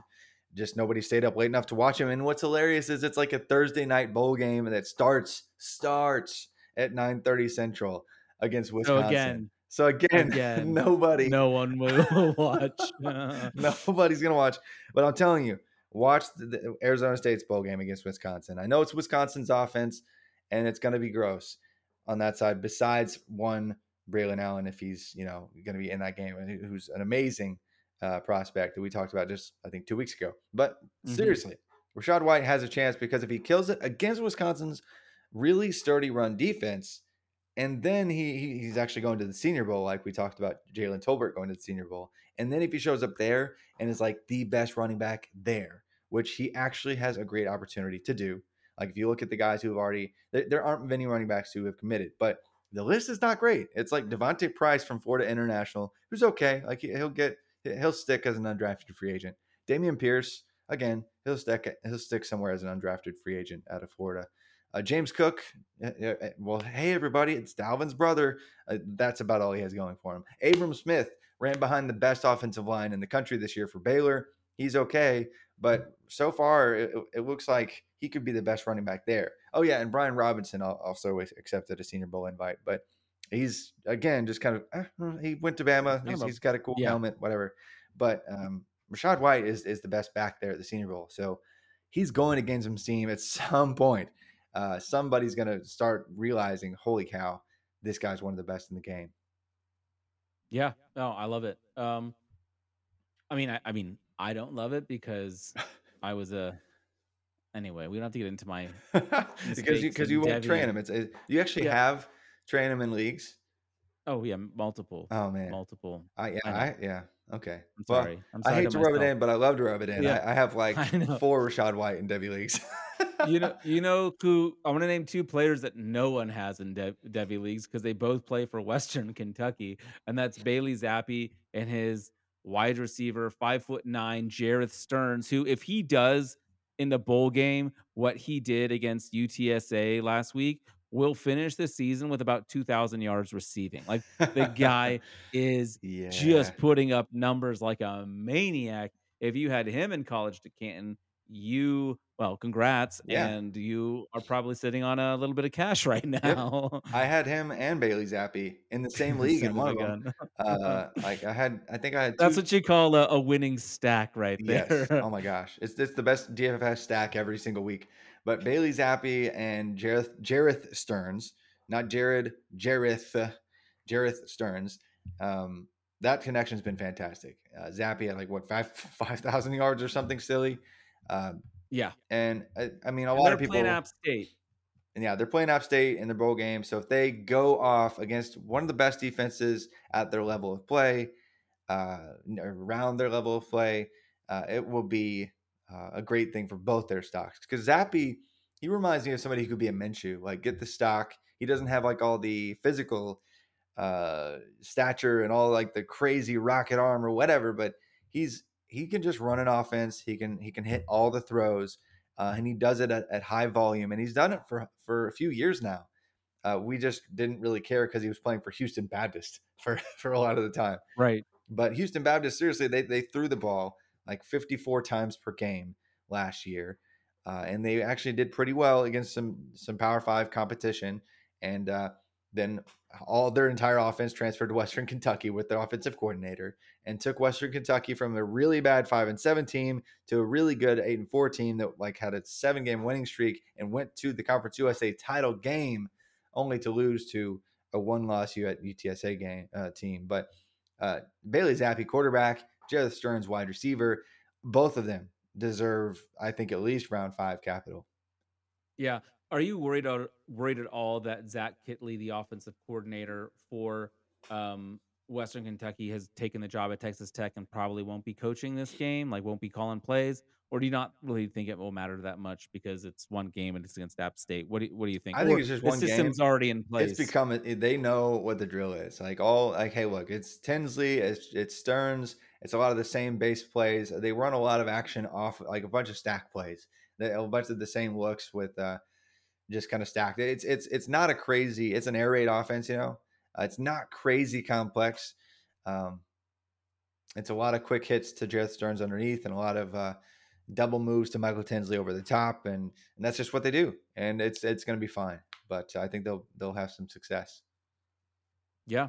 just nobody stayed up late enough to watch him. And what's hilarious is it's like a Thursday night bowl game that starts starts at 9:30 Central against Wisconsin. So again, so again, again, nobody, no one will watch. nobody's gonna watch. But I'm telling you, watch the, the Arizona State's bowl game against Wisconsin. I know it's Wisconsin's offense, and it's gonna be gross on that side. Besides one Braylon Allen, if he's you know gonna be in that game, and who's an amazing uh, prospect that we talked about just I think two weeks ago. But Mhm. seriously, Rachaad White has a chance because if he kills it against Wisconsin's really sturdy run defense, and then he, he he's actually going to the Senior Bowl, like we talked about Jalen Tolbert going to the Senior Bowl, and then if he shows up there and is like the best running back there, which he actually has a great opportunity to do. Like if you look at the guys who have already, there, there aren't many running backs who have committed, but the list is not great. It's like D'Vonte Price from Florida International, who's okay. Like he, he'll get, he'll stick as an undrafted free agent. Dameon Pierce, again, he'll stick, he'll stick somewhere as an undrafted free agent out of Florida. Uh, James Cook, uh, uh, well, hey everybody, it's Dalvin's brother. Uh, that's about all he has going for him. Abram Smith ran behind the best offensive line in the country this year for Baylor. He's okay, but so far it, it looks like he could be the best running back there. Oh yeah, and Brian Robinson also accepted a Senior Bowl invite, but he's again just kind of eh, he went to Bama. He's, he's got a cool yeah. helmet, whatever. But um, Rachaad White is is the best back there at the Senior Bowl, so he's going against some steam at some point. Uh, somebody's going to start realizing, holy cow, this guy's one of the best in the game. Yeah, no, I love it. Um, I mean, I, I mean, I don't love it because I was a. Anyway, we don't have to get into my. because you because you won't train him. It's it, you actually Yeah. have train him in leagues. Oh yeah, multiple, Oh man, multiple. I yeah I. Yeah okay. I'm Well, sorry. I'm I hate to rub it in, but I love to rub it in. Yeah. I, I have like I four Rachaad White in Devy leagues. you know, you know who I want to name two players that no one has in Dev, Devy leagues because they both play for Western Kentucky, and that's Bailey Zappe and his wide receiver, five foot nine, Jerreth Sterns, who if he does in the bowl game what he did against UTSA last week, will finish the season with about two thousand yards receiving. Like the guy is yeah, just putting up numbers like a maniac. If you had him in college to Canton, you well, congrats, Yeah. and you are probably sitting on a little bit of cash right now. I had him and Bailey Zappe in the same league in one of them. Uh, like I had, I think I had. That's what you call a, a winning stack right there Yes. Oh my gosh. It's it's the best DFS stack every single week. But Bailey Zappe and Jerreth Jerreth Sterns, not Jared, Jerreth, uh, Jerreth Sterns. Um, that connection's been fantastic. Uh, Zappe had like what five five thousand yards or something silly. Um, yeah, and I, I mean a and lot of people playing App State. and yeah, they're playing App State in their bowl game. So if they go off against one of the best defenses at their level of play, uh, around their level of play, uh, it will be uh, a great thing for both their stocks. Because Zappe, he reminds me of somebody who could be a Minshew. Like get the stock. He doesn't have like all the physical uh, stature and all like the crazy rocket arm or whatever, but he's he can just run an offense. He can he can hit all the throws uh, and he does it at, at high volume, and he's done it for for a few years now. Uh, we just didn't really care because he was playing for Houston Baptist for for a lot of the time. Right. But Houston Baptist, seriously, they they threw the ball like 54 times per game last year, uh, and they actually did pretty well against some some Power Five competition. And uh, then all their entire offense transferred to Western Kentucky with their offensive coordinator and took Western Kentucky from a really bad five and seven team to a really good eight and four team that like had a seven game winning streak and went to the Conference USA title game only to lose to a one loss UTSA game uh, team. But uh, Bailey Zappe, quarterback, Jerreth Sterns, wide receiver, both of them deserve, I think, at least round five capital. Yeah. Are you worried or worried at all that Zach Kittley, the offensive coordinator for um, Western Kentucky, has taken the job at Texas Tech and probably won't be coaching this game, like won't be calling plays? Or do you not really think it will matter that much because it's one game and it's against App State? What do you, what do you think? I think Or it's just the one system's game. already in place. It's become they know what the drill is. Like all like, hey, look, it's Tinsley, it's it's Sterns, it's a lot of the same base plays. They run a lot of action off like a bunch of stack plays. They a bunch of the same looks with uh just kind of stacked. It's it's it's not a crazy. It's an air raid offense, you know. Uh, it's not crazy complex. Um, it's a lot of quick hits to Jerreth Sterns underneath, and a lot of uh, double moves to Michael Tinsley over the top, and and that's just what they do. And it's it's going to be fine. But I think they'll they'll have some success. Yeah.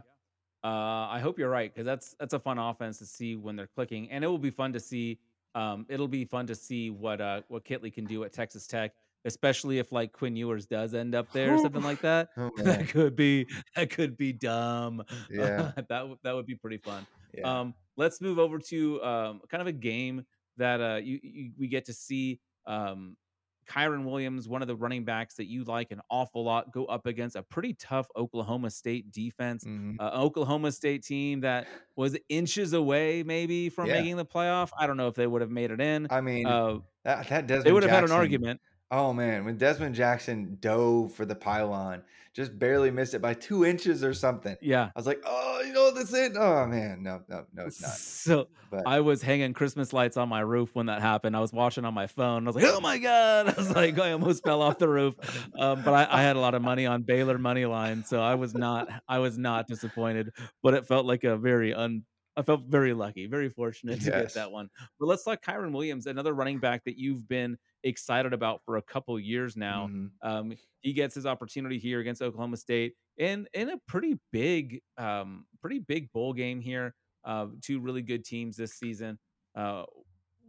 Uh, I hope you're right because that's that's a fun offense to see when they're clicking, and it will be fun to see. Um, it'll be fun to see what uh what Kittley can do at Texas Tech, especially if like Quinn Ewers does end up there or something like that. Oh, that could be that could be dumb. Yeah. that w- that would be pretty fun. Yeah. Um, let's move over to um, kind of a game that uh, you, you we get to see um, Kyren Williams, one of the running backs that you like an awful lot, go up against a pretty tough Oklahoma State defense. Mhm. Uh, Oklahoma State team that was inches away maybe from Yeah. making the playoff. I don't know if they would have made it in. I mean, Uh, that that Desmond they would have had an argument. Oh man, when Dezmon Jackson dove for the pylon, just barely missed it by two inches or something. Yeah. I was like, oh, you know this it? Oh man, no, no, no, it's not. So But I was hanging Christmas lights on my roof when that happened. I was watching on my phone. I was like, "Oh my god!" I was like, I almost fell off the roof. Um, but I, I had a lot of money on Baylor money line, so I was not, I was not disappointed. But it felt like a very un. I felt very lucky, very fortunate to get that one. But let's talk Kyren Williams, another running back that you've been excited about for a couple years now. mhm. Um, he gets his opportunity here against Oklahoma State in in a pretty big, um, pretty big bowl game here. Uh, two really good teams this season. Uh,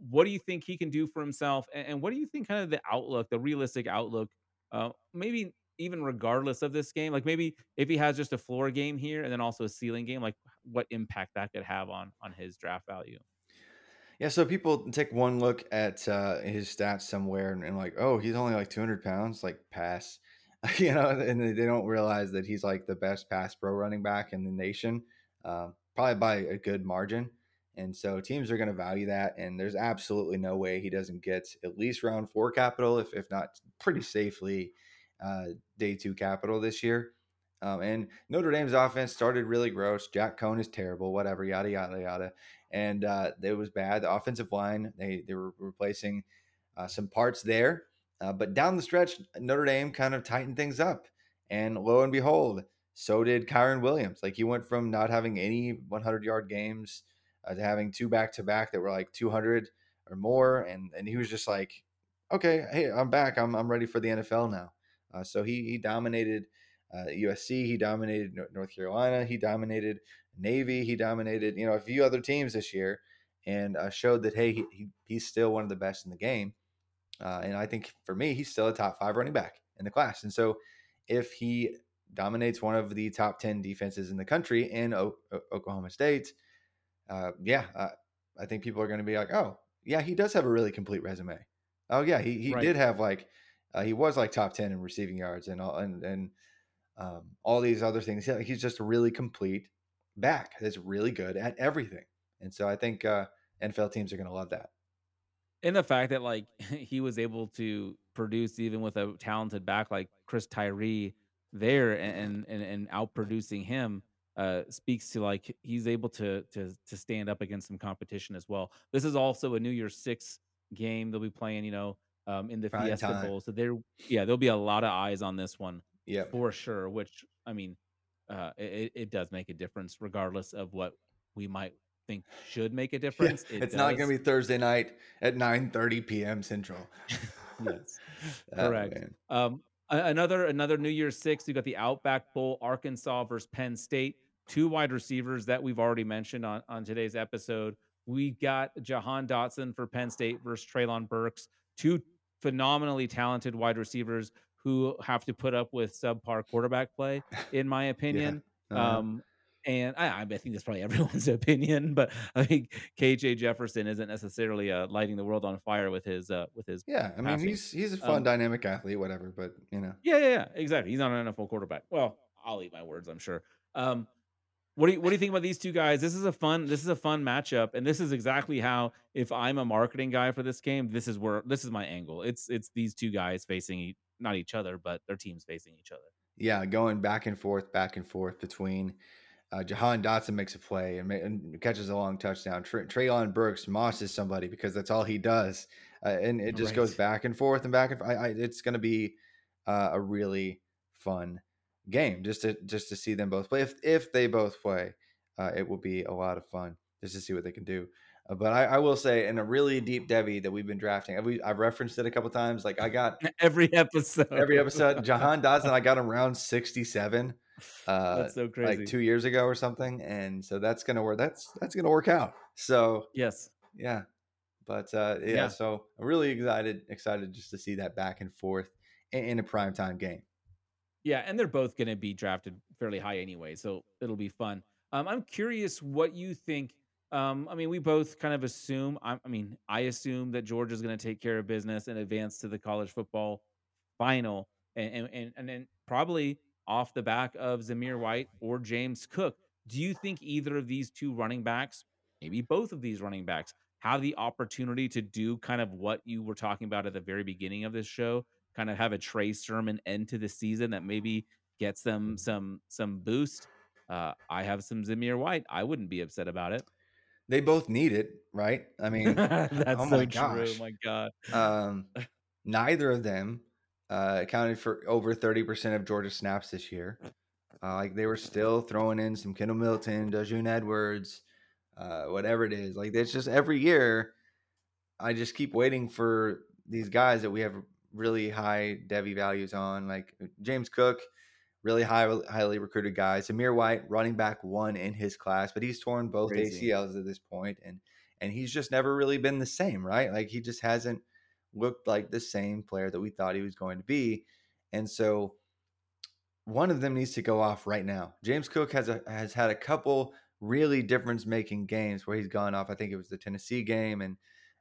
what do you think he can do for himself, and, and what do you think kind of the outlook, the realistic outlook, uh, maybe even regardless of this game, like maybe if he has just a floor game here and then also a ceiling game, like what impact that could have on on his draft value? Yeah, so people take one look at uh, his stats somewhere and, and like, oh, he's only like 200 pounds, like pass, you know, and they they don't realize that he's like the best pass pro running back in the nation, uh, probably by a good margin. And so teams are going to value that, and there's absolutely no way he doesn't get at least round four capital, if if not pretty safely uh, day two capital this year. Um, and Notre Dame's offense started really gross. Jack Coan is terrible, whatever, yada yada yada and uh, it was bad. The offensive line they they were replacing uh, some parts there, uh, but down the stretch, Notre Dame kind of tightened things up, and lo and behold, so did Kyren Williams. Like he went from not having any 100 yard games uh, to having two back to back that were like 200 or more, and and he was just like, okay, hey, I'm back. I'm I'm ready for the NFL now. Uh, so he he dominated. Uh, USC, he dominated North Carolina, he dominated Navy, he dominated, you know, a few other teams this year and uh, showed that, hey, he, he, he's still one of the best in the game. Uh, and I think for me, he's still a top five running back in the class. And so if he dominates one of the top 10 defenses in the country in o- O- Oklahoma State, uh, yeah, uh, I think people are going to be like, oh, yeah, he does have a really complete resume. Oh, yeah, he, he Right. did have like, uh, he was like top 10 in receiving yards and all, and, and, um, all these other things. Yeah, He's just a really complete back that's really good at everything. And so I think uh, NFL teams are going to love that. and the fact that like he was able to produce even with a talented back like Chris Tyree there and and and outproducing him uh speaks to like he's able to to to stand up against some competition as well. This is also a New Year's Six game they'll be playing, you know, um in the Prime Fiesta time. Bowl. So there yeah, there'll be a lot of eyes on this one Yep. for sure, which I mean uh it, it does make a difference regardless of what we might think should make a Yeah, difference. It it's not going to be Thursday night at 9:30 p.m. Central. Yes. Oh, Correct. man. Um, another another New Year's Six. We got the Outback Bowl, Arkansas versus Penn State. Two wide receivers that we've already mentioned on on today's episode. We got Jahan Dotson for Penn State versus Treylon Burks. Two phenomenally talented wide receivers who have to put up with subpar quarterback play, in my opinion. Uh-huh. Um, and I, I think that's probably everyone's opinion, but I think KJ Jefferson isn't necessarily uh, lighting the world on fire with his uh, with his yeah, I mean passing. he's he's a fun Um, dynamic athlete, whatever. But you know, yeah, yeah, yeah, exactly. He's not an NFL quarterback. Well, I'll eat my words, I'm sure. Um, what do you what do you think about these two guys? This is a fun this is a fun matchup, and this is exactly how if I'm a marketing guy for this game, this is where this is my angle. It's it's these two guys facing not each other, but their teams facing each other. yeah, going back and forth, back and forth between uh, Jahan Dotson makes a play and, ma- and catches a long touchdown. Tra- Treylon Burks mosses somebody because that's all he does, uh, and it just goes back and forth and back and forth. I, I, it's going to be uh, a really fun game just to just to see them both play. If if they both play, uh, it will be a lot of fun just to see what they can do. But I, I will say, in a really deep Devy that we've been drafting, we I've referenced it a couple times. Like I got Every episode. every episode. Jahan Dotson, I got him round sixty-seven, uh, That's so crazy. like two years ago or something, and so that's gonna work. That's that's gonna work out. So yes. yeah, but uh, yeah, Yeah. so I'm really excited excited just to see that back and forth in, in a primetime game. Yeah, and they're both going to be drafted fairly high anyway, so it'll be fun. Um, I'm curious what you think. Um, I mean, we both kind of assume. I, I mean, I assume that Georgia's going to take care of business and advance to the college football final, and and and, then probably off the back of Zamir White or James Cook. Do you think either of these two running backs, maybe both of these running backs, have the opportunity to do kind of what you were talking about at the very beginning of this show? Kind of have a Trey Sermon end to the season that maybe gets them some some boost. Uh, I have some Zamir White. I wouldn't be upset about it. They both need it, right? I mean, That's oh so my true. gosh. My God. Um, neither of them uh, accounted for over 30% of Georgia snaps this year. Uh, like they were still throwing in some Kendall Milton, Daijun Edwards, uh, whatever it is. Like it's just every year, I just keep waiting for these guys that we have really high Devy values on, like James Cook, really high, highly recruited guys. Amir White, running back one in his class, but he's torn both Crazy. ACLs at this point, and and he's just never really been the same, right? Like he just hasn't looked like the same player that we thought he was going to be, and so one of them needs to go off right now. James Cook has a has had a couple really difference making games where he's gone off. I think it was the Tennessee game and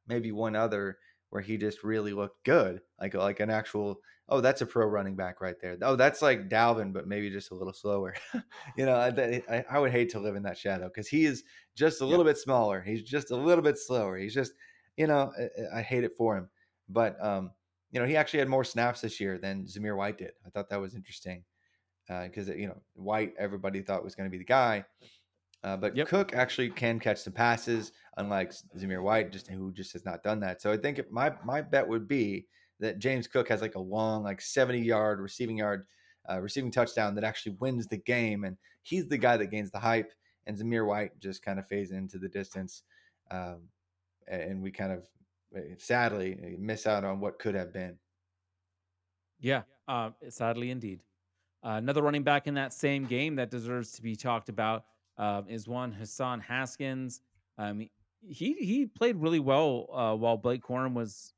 maybe one other where he just really looked good, like like an actual. Oh, that's a pro running back right there. Oh, that's like Dalvin, but maybe just a little slower. you know, I, I, would hate to live in that shadow because he is just a little bit smaller. He's just a little bit slower. He's just, you know, I, I hate it for him. But um, you know, he actually had more snaps this year than Zamir White did. I thought that was interesting because you know White everybody thought was going to be the guy, uh, but Yep. Cook actually can catch some passes, unlike Zamir White, just who just has not done that. So I think my my bet would be that James Cook has like a long, like seventy yard receiving yard, uh, receiving touchdown that actually wins the game, and he's the guy that gains the hype, and Zamir White just kind of fades into the distance, um, and we kind of uh, sadly miss out on what could have been. Yeah, uh, sadly indeed. Uh, another running back in that same game that deserves to be talked about um, is one Hassan Haskins. Um, he he played really well uh, while Blake Corum was,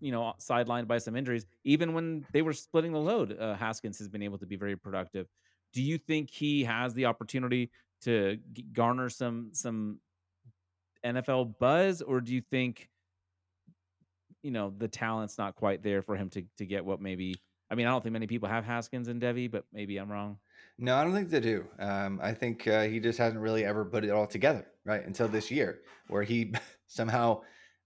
you know, sidelined by some injuries. Even when they were splitting the load, uh, Haskins has been able to be very productive. Do you think he has the opportunity to garner some some NFL buzz, or do you think you know the talent's not quite there for him to to get what maybe I mean I don't think many people have Haskins and Devy, but maybe I'm wrong. No, I don't think they do. Um, I think uh, he just hasn't really ever put it all together, right? Until this year, where he somehow,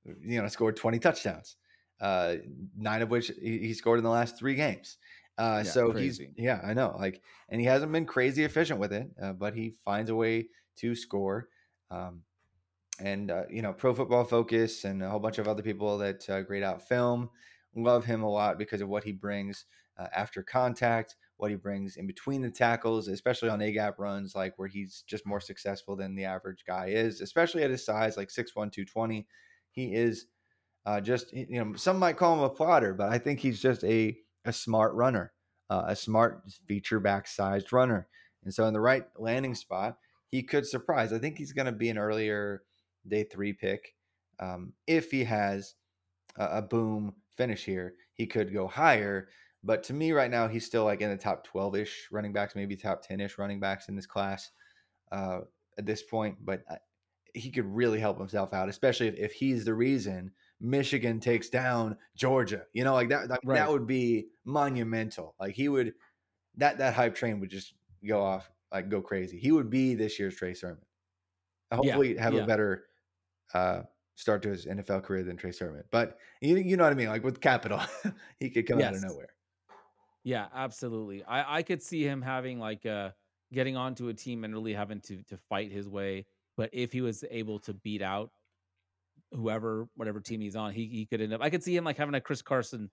you know, scored 20 touchdowns, uh, nine of which he, scored in the last three games. Uh, Yeah, so crazy. he's, yeah, I know. Like, and he hasn't been crazy efficient with it, uh, but he finds a way to score. Um, and, uh, you know, Pro Football Focus and a whole bunch of other people that uh, grade out film love him a lot because of what he brings uh, after contact, what he brings in between the tackles, especially on A gap runs, like where he's just more successful than the average guy is, especially at his size, like 6'1, 220. He is uh, just, you know, some might call him a plotter, but I think he's just a a smart runner, uh, a smart feature back sized runner. And so in the right landing spot, he could surprise. I think he's going to be an earlier day three pick. Um, if he has a, a boom finish here, he could go higher. But to me, right now, he's still like in the top 12 ish running backs, maybe top 10 ish running backs in this class uh, at this point. But uh, he could really help himself out, especially if, if he's the reason Michigan takes down Georgia. You know, like that, that, Right. that would be monumental. Like he would, that, that hype train would just go off, like go crazy. He would be this year's Trey Sermon. Hopefully, have yeah. a better uh, start to his NFL career than Trey Sermon. But you, you know what I mean? Like with capital, he could come out of nowhere. Yeah, absolutely. I I could see him having like uh getting onto a team and really having to to fight his way. But if he was able to beat out whoever, whatever team he's on, he he could end up. I could see him like having a Chris Carson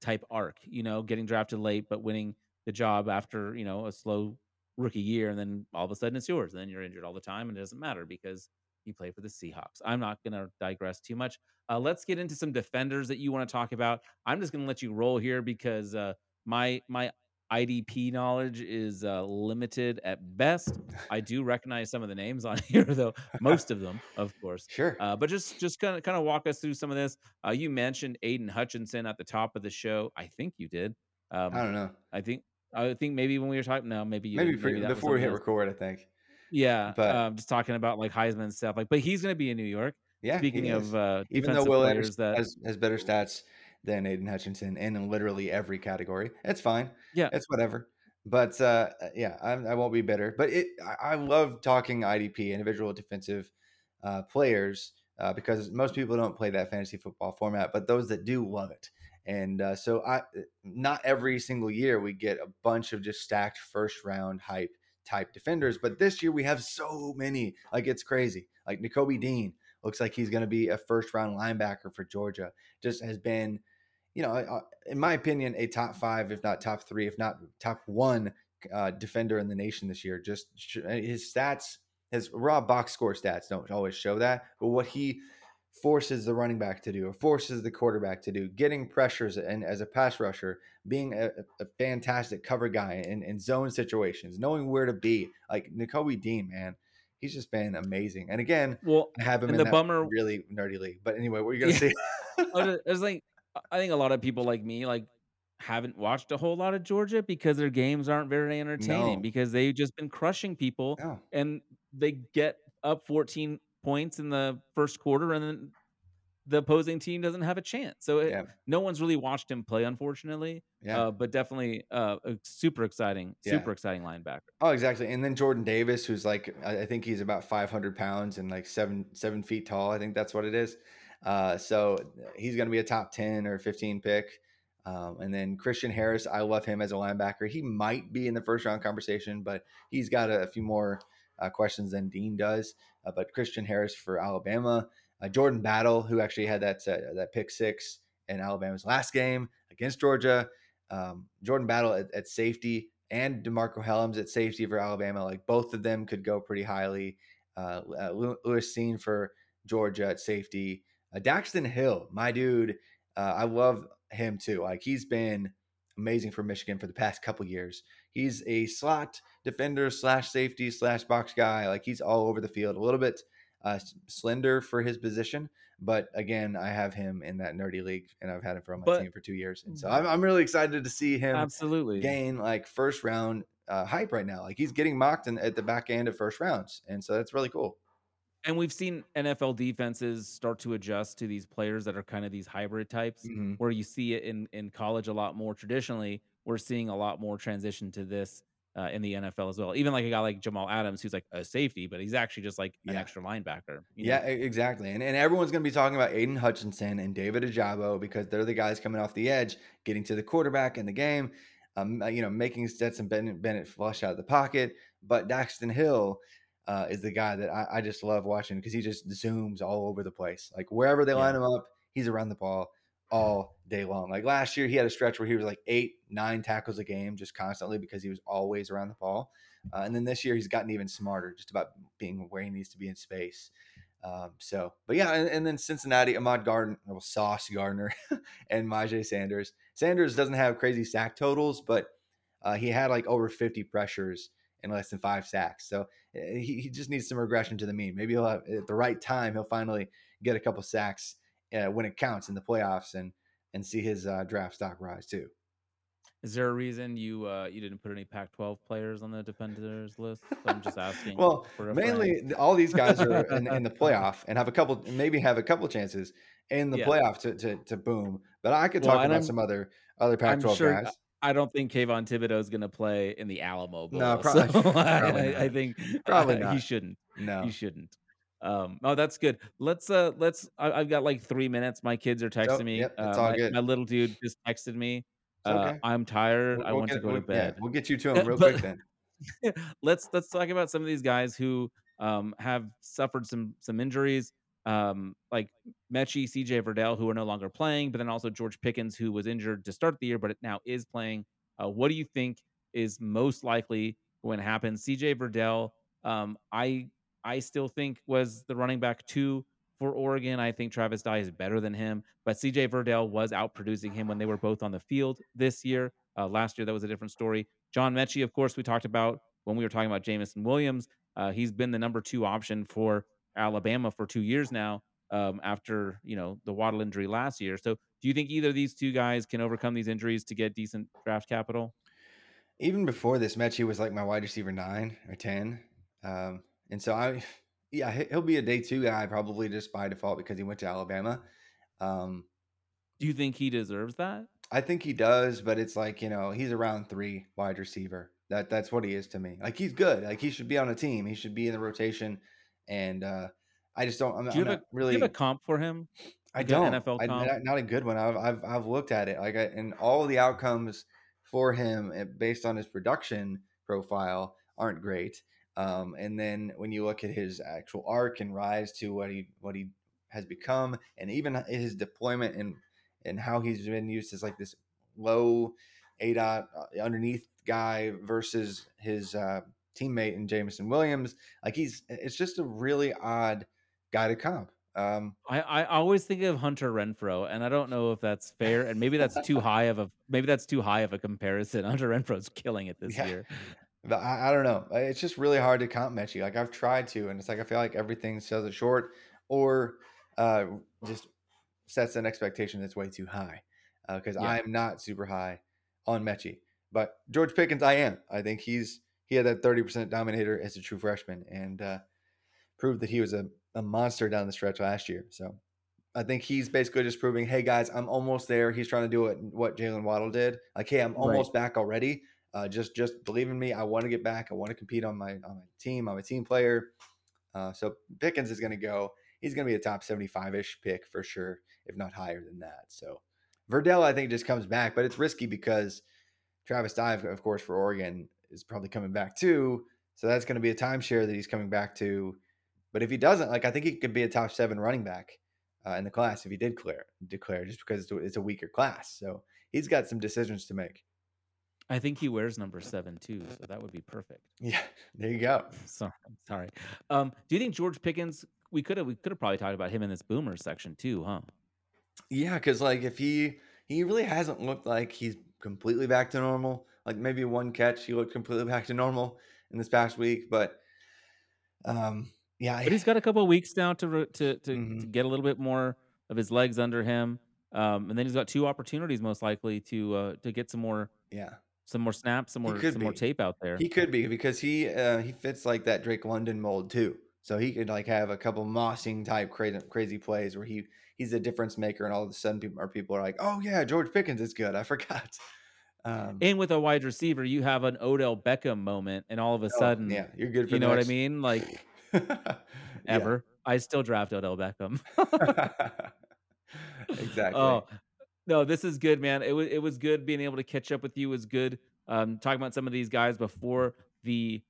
type arc. You know, getting drafted late but winning the job after you know a slow rookie year, and then all of a sudden it's yours. And then you're injured all the time, and it doesn't matter because you play for the Seahawks. I'm not going to digress too much. Uh, let's get into some defenders that you want to talk about. I'm just going to let you roll here because uh, my my IDP knowledge is uh, limited at best. I do recognize some of the names on here, though most of them, of course. Sure. Uh, but just just kind of kind of walk us through some of this. Uh, you mentioned Aidan Hutchinson at the top of the show. I think you did. Um, I don't know. I think I think maybe when we were talking, no, maybe you Maybe, didn't. pre- that was before we hit record, I think. Yeah, but- um, just talking about like Heisman and stuff. Like, but he's going to be in New York. Yeah. Speaking of uh, even though Will Anderson that has, has better stats than Aidan Hutchinson in literally every category, it's fine. Yeah. it's whatever. But uh, yeah, I'm, I won't be bitter. But it, I, I love talking IDP, individual defensive uh, players, uh, because most people don't play that fantasy football format, but those that do love it. And uh, so, I not every single year we get a bunch of just stacked first round hype type defenders, but this year we have so many. Like it's crazy. Like Nakobe Dean looks like he's going to be a first round linebacker for Georgia. Just has been, you know, uh, in my opinion, a top five, if not top three, if not top one uh, defender in the nation this year. Just his stats, his raw box score stats don't always show that, but what he forces the running back to do or forces the quarterback to do, getting pressures and as a pass rusher, being a, a fantastic cover guy in, in zone situations, knowing where to be. Like Nakobe Dean, man, he's just been amazing. And again, well, I have him in the that bummer- really nerdy league. But anyway, what are you gonna Yeah. say? I was like, I think a lot of people like me like haven't watched a whole lot of Georgia because their games aren't very entertaining No. because they've just been crushing people No. and they get up 14 points in the first quarter and then the opposing team doesn't have a chance. So it, Yeah. no one's really watched him play, unfortunately. Yeah. Uh, but definitely uh, a super exciting, Yeah. super exciting linebacker. Oh, exactly. And then Jordan Davis, who's like, I I think he's about 500 pounds and like seven seven feet tall. I think that's what it is. Uh, so he's going to be a top 10 or 15 pick. Um, and then Christian Harris, I love him as a linebacker. He might be in the first round conversation, but he's got a, a few more uh, questions than Dean does. Uh, but Christian Harris for Alabama, uh, Jordan Battle, who actually had that uh, that pick six in Alabama's last game against Georgia. Um, Jordan Battle at, at safety and DeMarcco Hellams at safety for Alabama. Like both of them could go pretty highly. Uh, Lewis Cine for Georgia at safety. Uh, Daxton Hill, my dude, uh, I love him too. Like he's been amazing for Michigan for the past couple years. He's a slot defender slash safety slash box guy. Like he's all over the field. A little bit uh, slender for his position, but again, I have him in that nerdy league, and I've had him for my But- team for two years, and so I'm, I'm really excited to see him Absolutely. gain like first round uh, hype right now. Like he's getting mocked in, at the back end of first rounds, and so that's really cool. And we've seen NFL defenses start to adjust to these players that are kind of these hybrid types, Mhm. where you see it in in college a lot more. Traditionally, we're seeing a lot more transition to this uh, in the NFL as well. Even like a guy like Jamal Adams, who's like a safety, but he's actually just like an Yeah. extra linebacker. know? Yeah, e- exactly. And, and everyone's going to be talking about Aidan Hutchinson and David Ojabo because they're the guys coming off the edge, getting to the quarterback in the game, um, you know, making Stetson Bennett, Bennett flush out of the pocket. But Daxton Hill uh, is the guy that I, I just love watching because he just zooms all over the place. Like wherever they line him up, he's around the ball all day long. Like last year, he had a stretch where he was like eight, nine tackles a game just constantly because he was always around the ball. Uh, and then this year, he's gotten even smarter just about being where he needs to be in space. Um, so, but yeah, and, and then Cincinnati, Ahmad Gardner, well, Sauce Gardner, and Myjai Sanders. Sanders doesn't have crazy sack totals, but uh, he had like over 50 pressures and less than five sacks. So he, he just needs some regression to the mean. Maybe he'll have, at the right time, he'll finally get a couple sacks uh, when it counts in the playoffs and and see his uh, draft stock rise too. Is there a reason you uh, you didn't put any Pac-12 players on the defenders list? I'm just asking. well, mainly all these guys are in, in the playoff and have a couple, maybe have a couple chances in the Yeah. playoff to, to to boom. But I could talk and about I'm- some other other Pac-12 sure. guys. I don't think Kayvon Thibodeaux is going to play in the Alamo Bowl. No, so prob- I, probably I, I not. think Probably he shouldn't. No, he shouldn't. Um, oh, that's good. Let's uh, let's. I, I've got like three minutes. My kids are texting me. yep, uh, my, my little dude just texted me. It's Uh. I'm tired. We'll- I we'll want to go to we'll- yeah, bed. we'll get you to Uh, him real but- quick then. let's let's talk about some of these guys who um, have suffered some some injuries, um, like Metchie, CJ Verdell, who are no longer playing, but then also George Pickens, who was injured to start the year, but now is playing. Uh, what do you think is most likely going to happen? CJ Verdell, um, I I still think was the running back two for Oregon. I think Travis Dye is better than him, but CJ Verdell was out producing him when they were both on the field this year. Uh, last year, that was a different story. John Metchie, of course, we talked about when we were talking about Jameson Williams. Uh, he's been the number two option for Alabama for two years now. Um, after you know the Waddle injury last year, so do you think either of these two guys can overcome these injuries to get decent draft capital? Even before this, Metchie was like my wide receiver nine or ten, um, and so I, yeah, he- he'll be a day two guy probably just by default because he went to Alabama. Um, Do you think he deserves that? I think he does, but it's like you know he's a round three wide receiver. That that's what he is to me. Like he's good. Like he should be on a team. He should be in the rotation, and uh, I just don't. I'm, Do I'm you have not a really. do you have a comp for him? I don't. NFL I, comp? not, not a good one. I've, I've I've looked at it like I, and all the outcomes for him eh, based on his production profile aren't great. Um, and then when you look at his actual arc and rise to what he what he has become, and even his deployment and and how he's been used as like this low A dot uh, underneath guy versus his uh, teammate in Jameson Williams, like he's it's just a really odd guy to comp. Um, I, I always think of Hunter Renfrow, and I don't know if that's fair, and maybe that's too high of a maybe that's too high of a comparison. Hunter Renfrow's killing it this Yeah. year. But I, I don't know. Uh, It's just really hard to comp Metchie. Like I've tried to, and it's like I feel like everything sells it short, or uh, just sets an expectation that's way too high. Because Yeah. I am not super high on Metchie, but George Pickens, I am. I think he's he had that thirty percent dominator as a true freshman, and uh, proved that he was a, a monster down the stretch last year. So I think he's basically just proving, hey guys, I'm almost there. He's trying to do what what Jaylen Waddle did. Like, hey, I'm Right. almost back already. Uh, just just believe in me. I want to get back. I want to compete on my on my team. I'm a team player. Uh, so Pickens is going to go. He's going to be a top 75 ish pick for sure, if not higher than that. So Verdell, I think, just comes back, but it's risky because Travis Dye, of course, for Oregon is probably coming back too. So that's going to be a timeshare that he's coming back to. But if he doesn't, like I think he could be a top seven running back uh, in the class if he did clear declare, just because it's a, it's a weaker class. So he's got some decisions to make. I think he wears number seven too, so that would be perfect. Yeah, there you go. Sorry, sorry. Um, do you think George Pickens? We could have we could have probably talked about him in this boomer section too, huh? Yeah, because like if he he really hasn't looked like he's completely back to normal. Like maybe one catch, he looked completely back to normal in this past week, but um, yeah, But he's got a couple of weeks now to to to, to Mhm. get a little bit more of his legs under him, um, and then he's got two opportunities most likely to uh, to get some more yeah. some more snaps, some more some more tape out there. He could be because he uh, he fits like that Drake London mold too. So he could like have a couple mossing type crazy crazy plays where he he's a difference maker, and all of a sudden people, our people are like, oh yeah, George Pickens is good. I forgot. Um, and with a wide receiver, you have an Odell Beckham moment, and all of a oh, sudden, yeah, you're good for you know what I mean? Like Yeah. ever, I still draft Odell Beckham. exactly. Oh no, this is good, man. It was it was good being able to catch up with you. It was good um, talking about some of these guys before the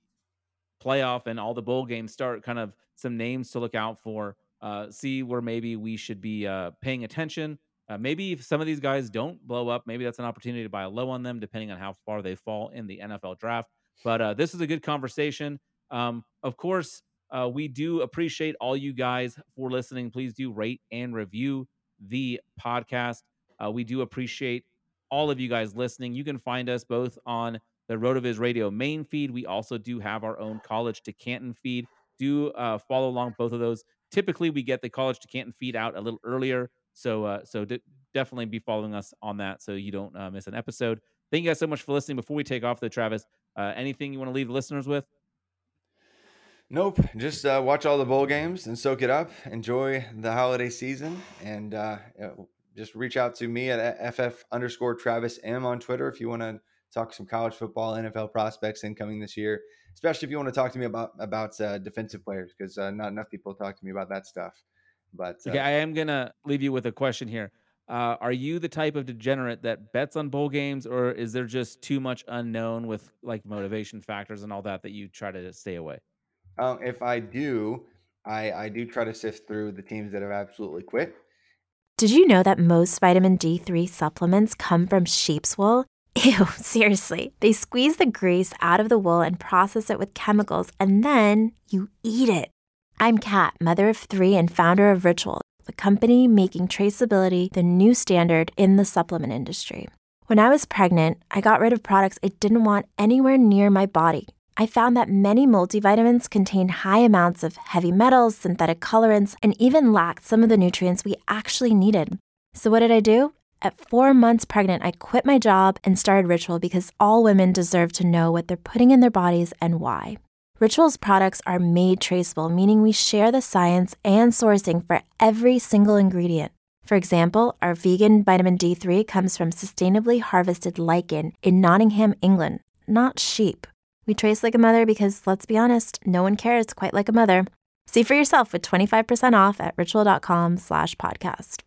playoff and all the bowl games start. Kind of some names to look out for. Uh, see where maybe we should be uh, paying attention. Uh, maybe if some of these guys don't blow up, maybe that's an opportunity to buy low on them, depending on how far they fall in the NFL draft. But uh, this is a good conversation. Um, of course, uh, we do appreciate all you guys for listening. Please do rate and review the podcast. Uh, we do appreciate all of you guys listening. You can find us both on the Road of RotoViz Radio main feed. We also do have our own College to Canton feed. Do uh, follow along both of those. Typically, we get the College to Canton feed out a little earlier, so uh, so definitely be following us on that so you don't uh, miss an episode. Thank you guys so much for listening. Before we take off, though, Travis, uh, anything you want to leave the listeners with? Nope. Just uh, watch all the bowl games and soak it up. Enjoy the holiday season, and uh, just reach out to me at ff underscore Travis M on Twitter if you want to talk some college football, NFL prospects incoming this year. Especially if you want to talk to me about about uh, defensive players, because uh, not enough people talk to me about that stuff. But okay, I am gonna leave you with a question here. Uh, are you the type of degenerate that bets on bowl games, or is there just too much unknown with like motivation factors and all that that you try to stay away? Um, if I do, I, I do try to sift through the teams that have absolutely quit. Did you know that most vitamin D3 supplements come from sheep's wool? Ew, seriously. They squeeze the grease out of the wool and process it with chemicals, and then you eat it. I'm Kat, mother of three and founder of Ritual, the company making traceability the new standard in the supplement industry. When I was pregnant, I got rid of products I didn't want anywhere near my body I found that many multivitamins contain high amounts of heavy metals, synthetic colorants, and even lacked some of the nutrients we actually needed. So, what did I do? At four months pregnant, I quit my job and started Ritual because all women deserve to know what they're putting in their bodies and why. Ritual's products are made traceable, meaning we share the science and sourcing for every single ingredient. For example, our vegan vitamin D3 comes from sustainably harvested lichen in Nottingham, England, not sheep. We trace like a mother because, let's be honest, no one cares quite like a mother. See for yourself with 25% off at ritual.com slash podcast.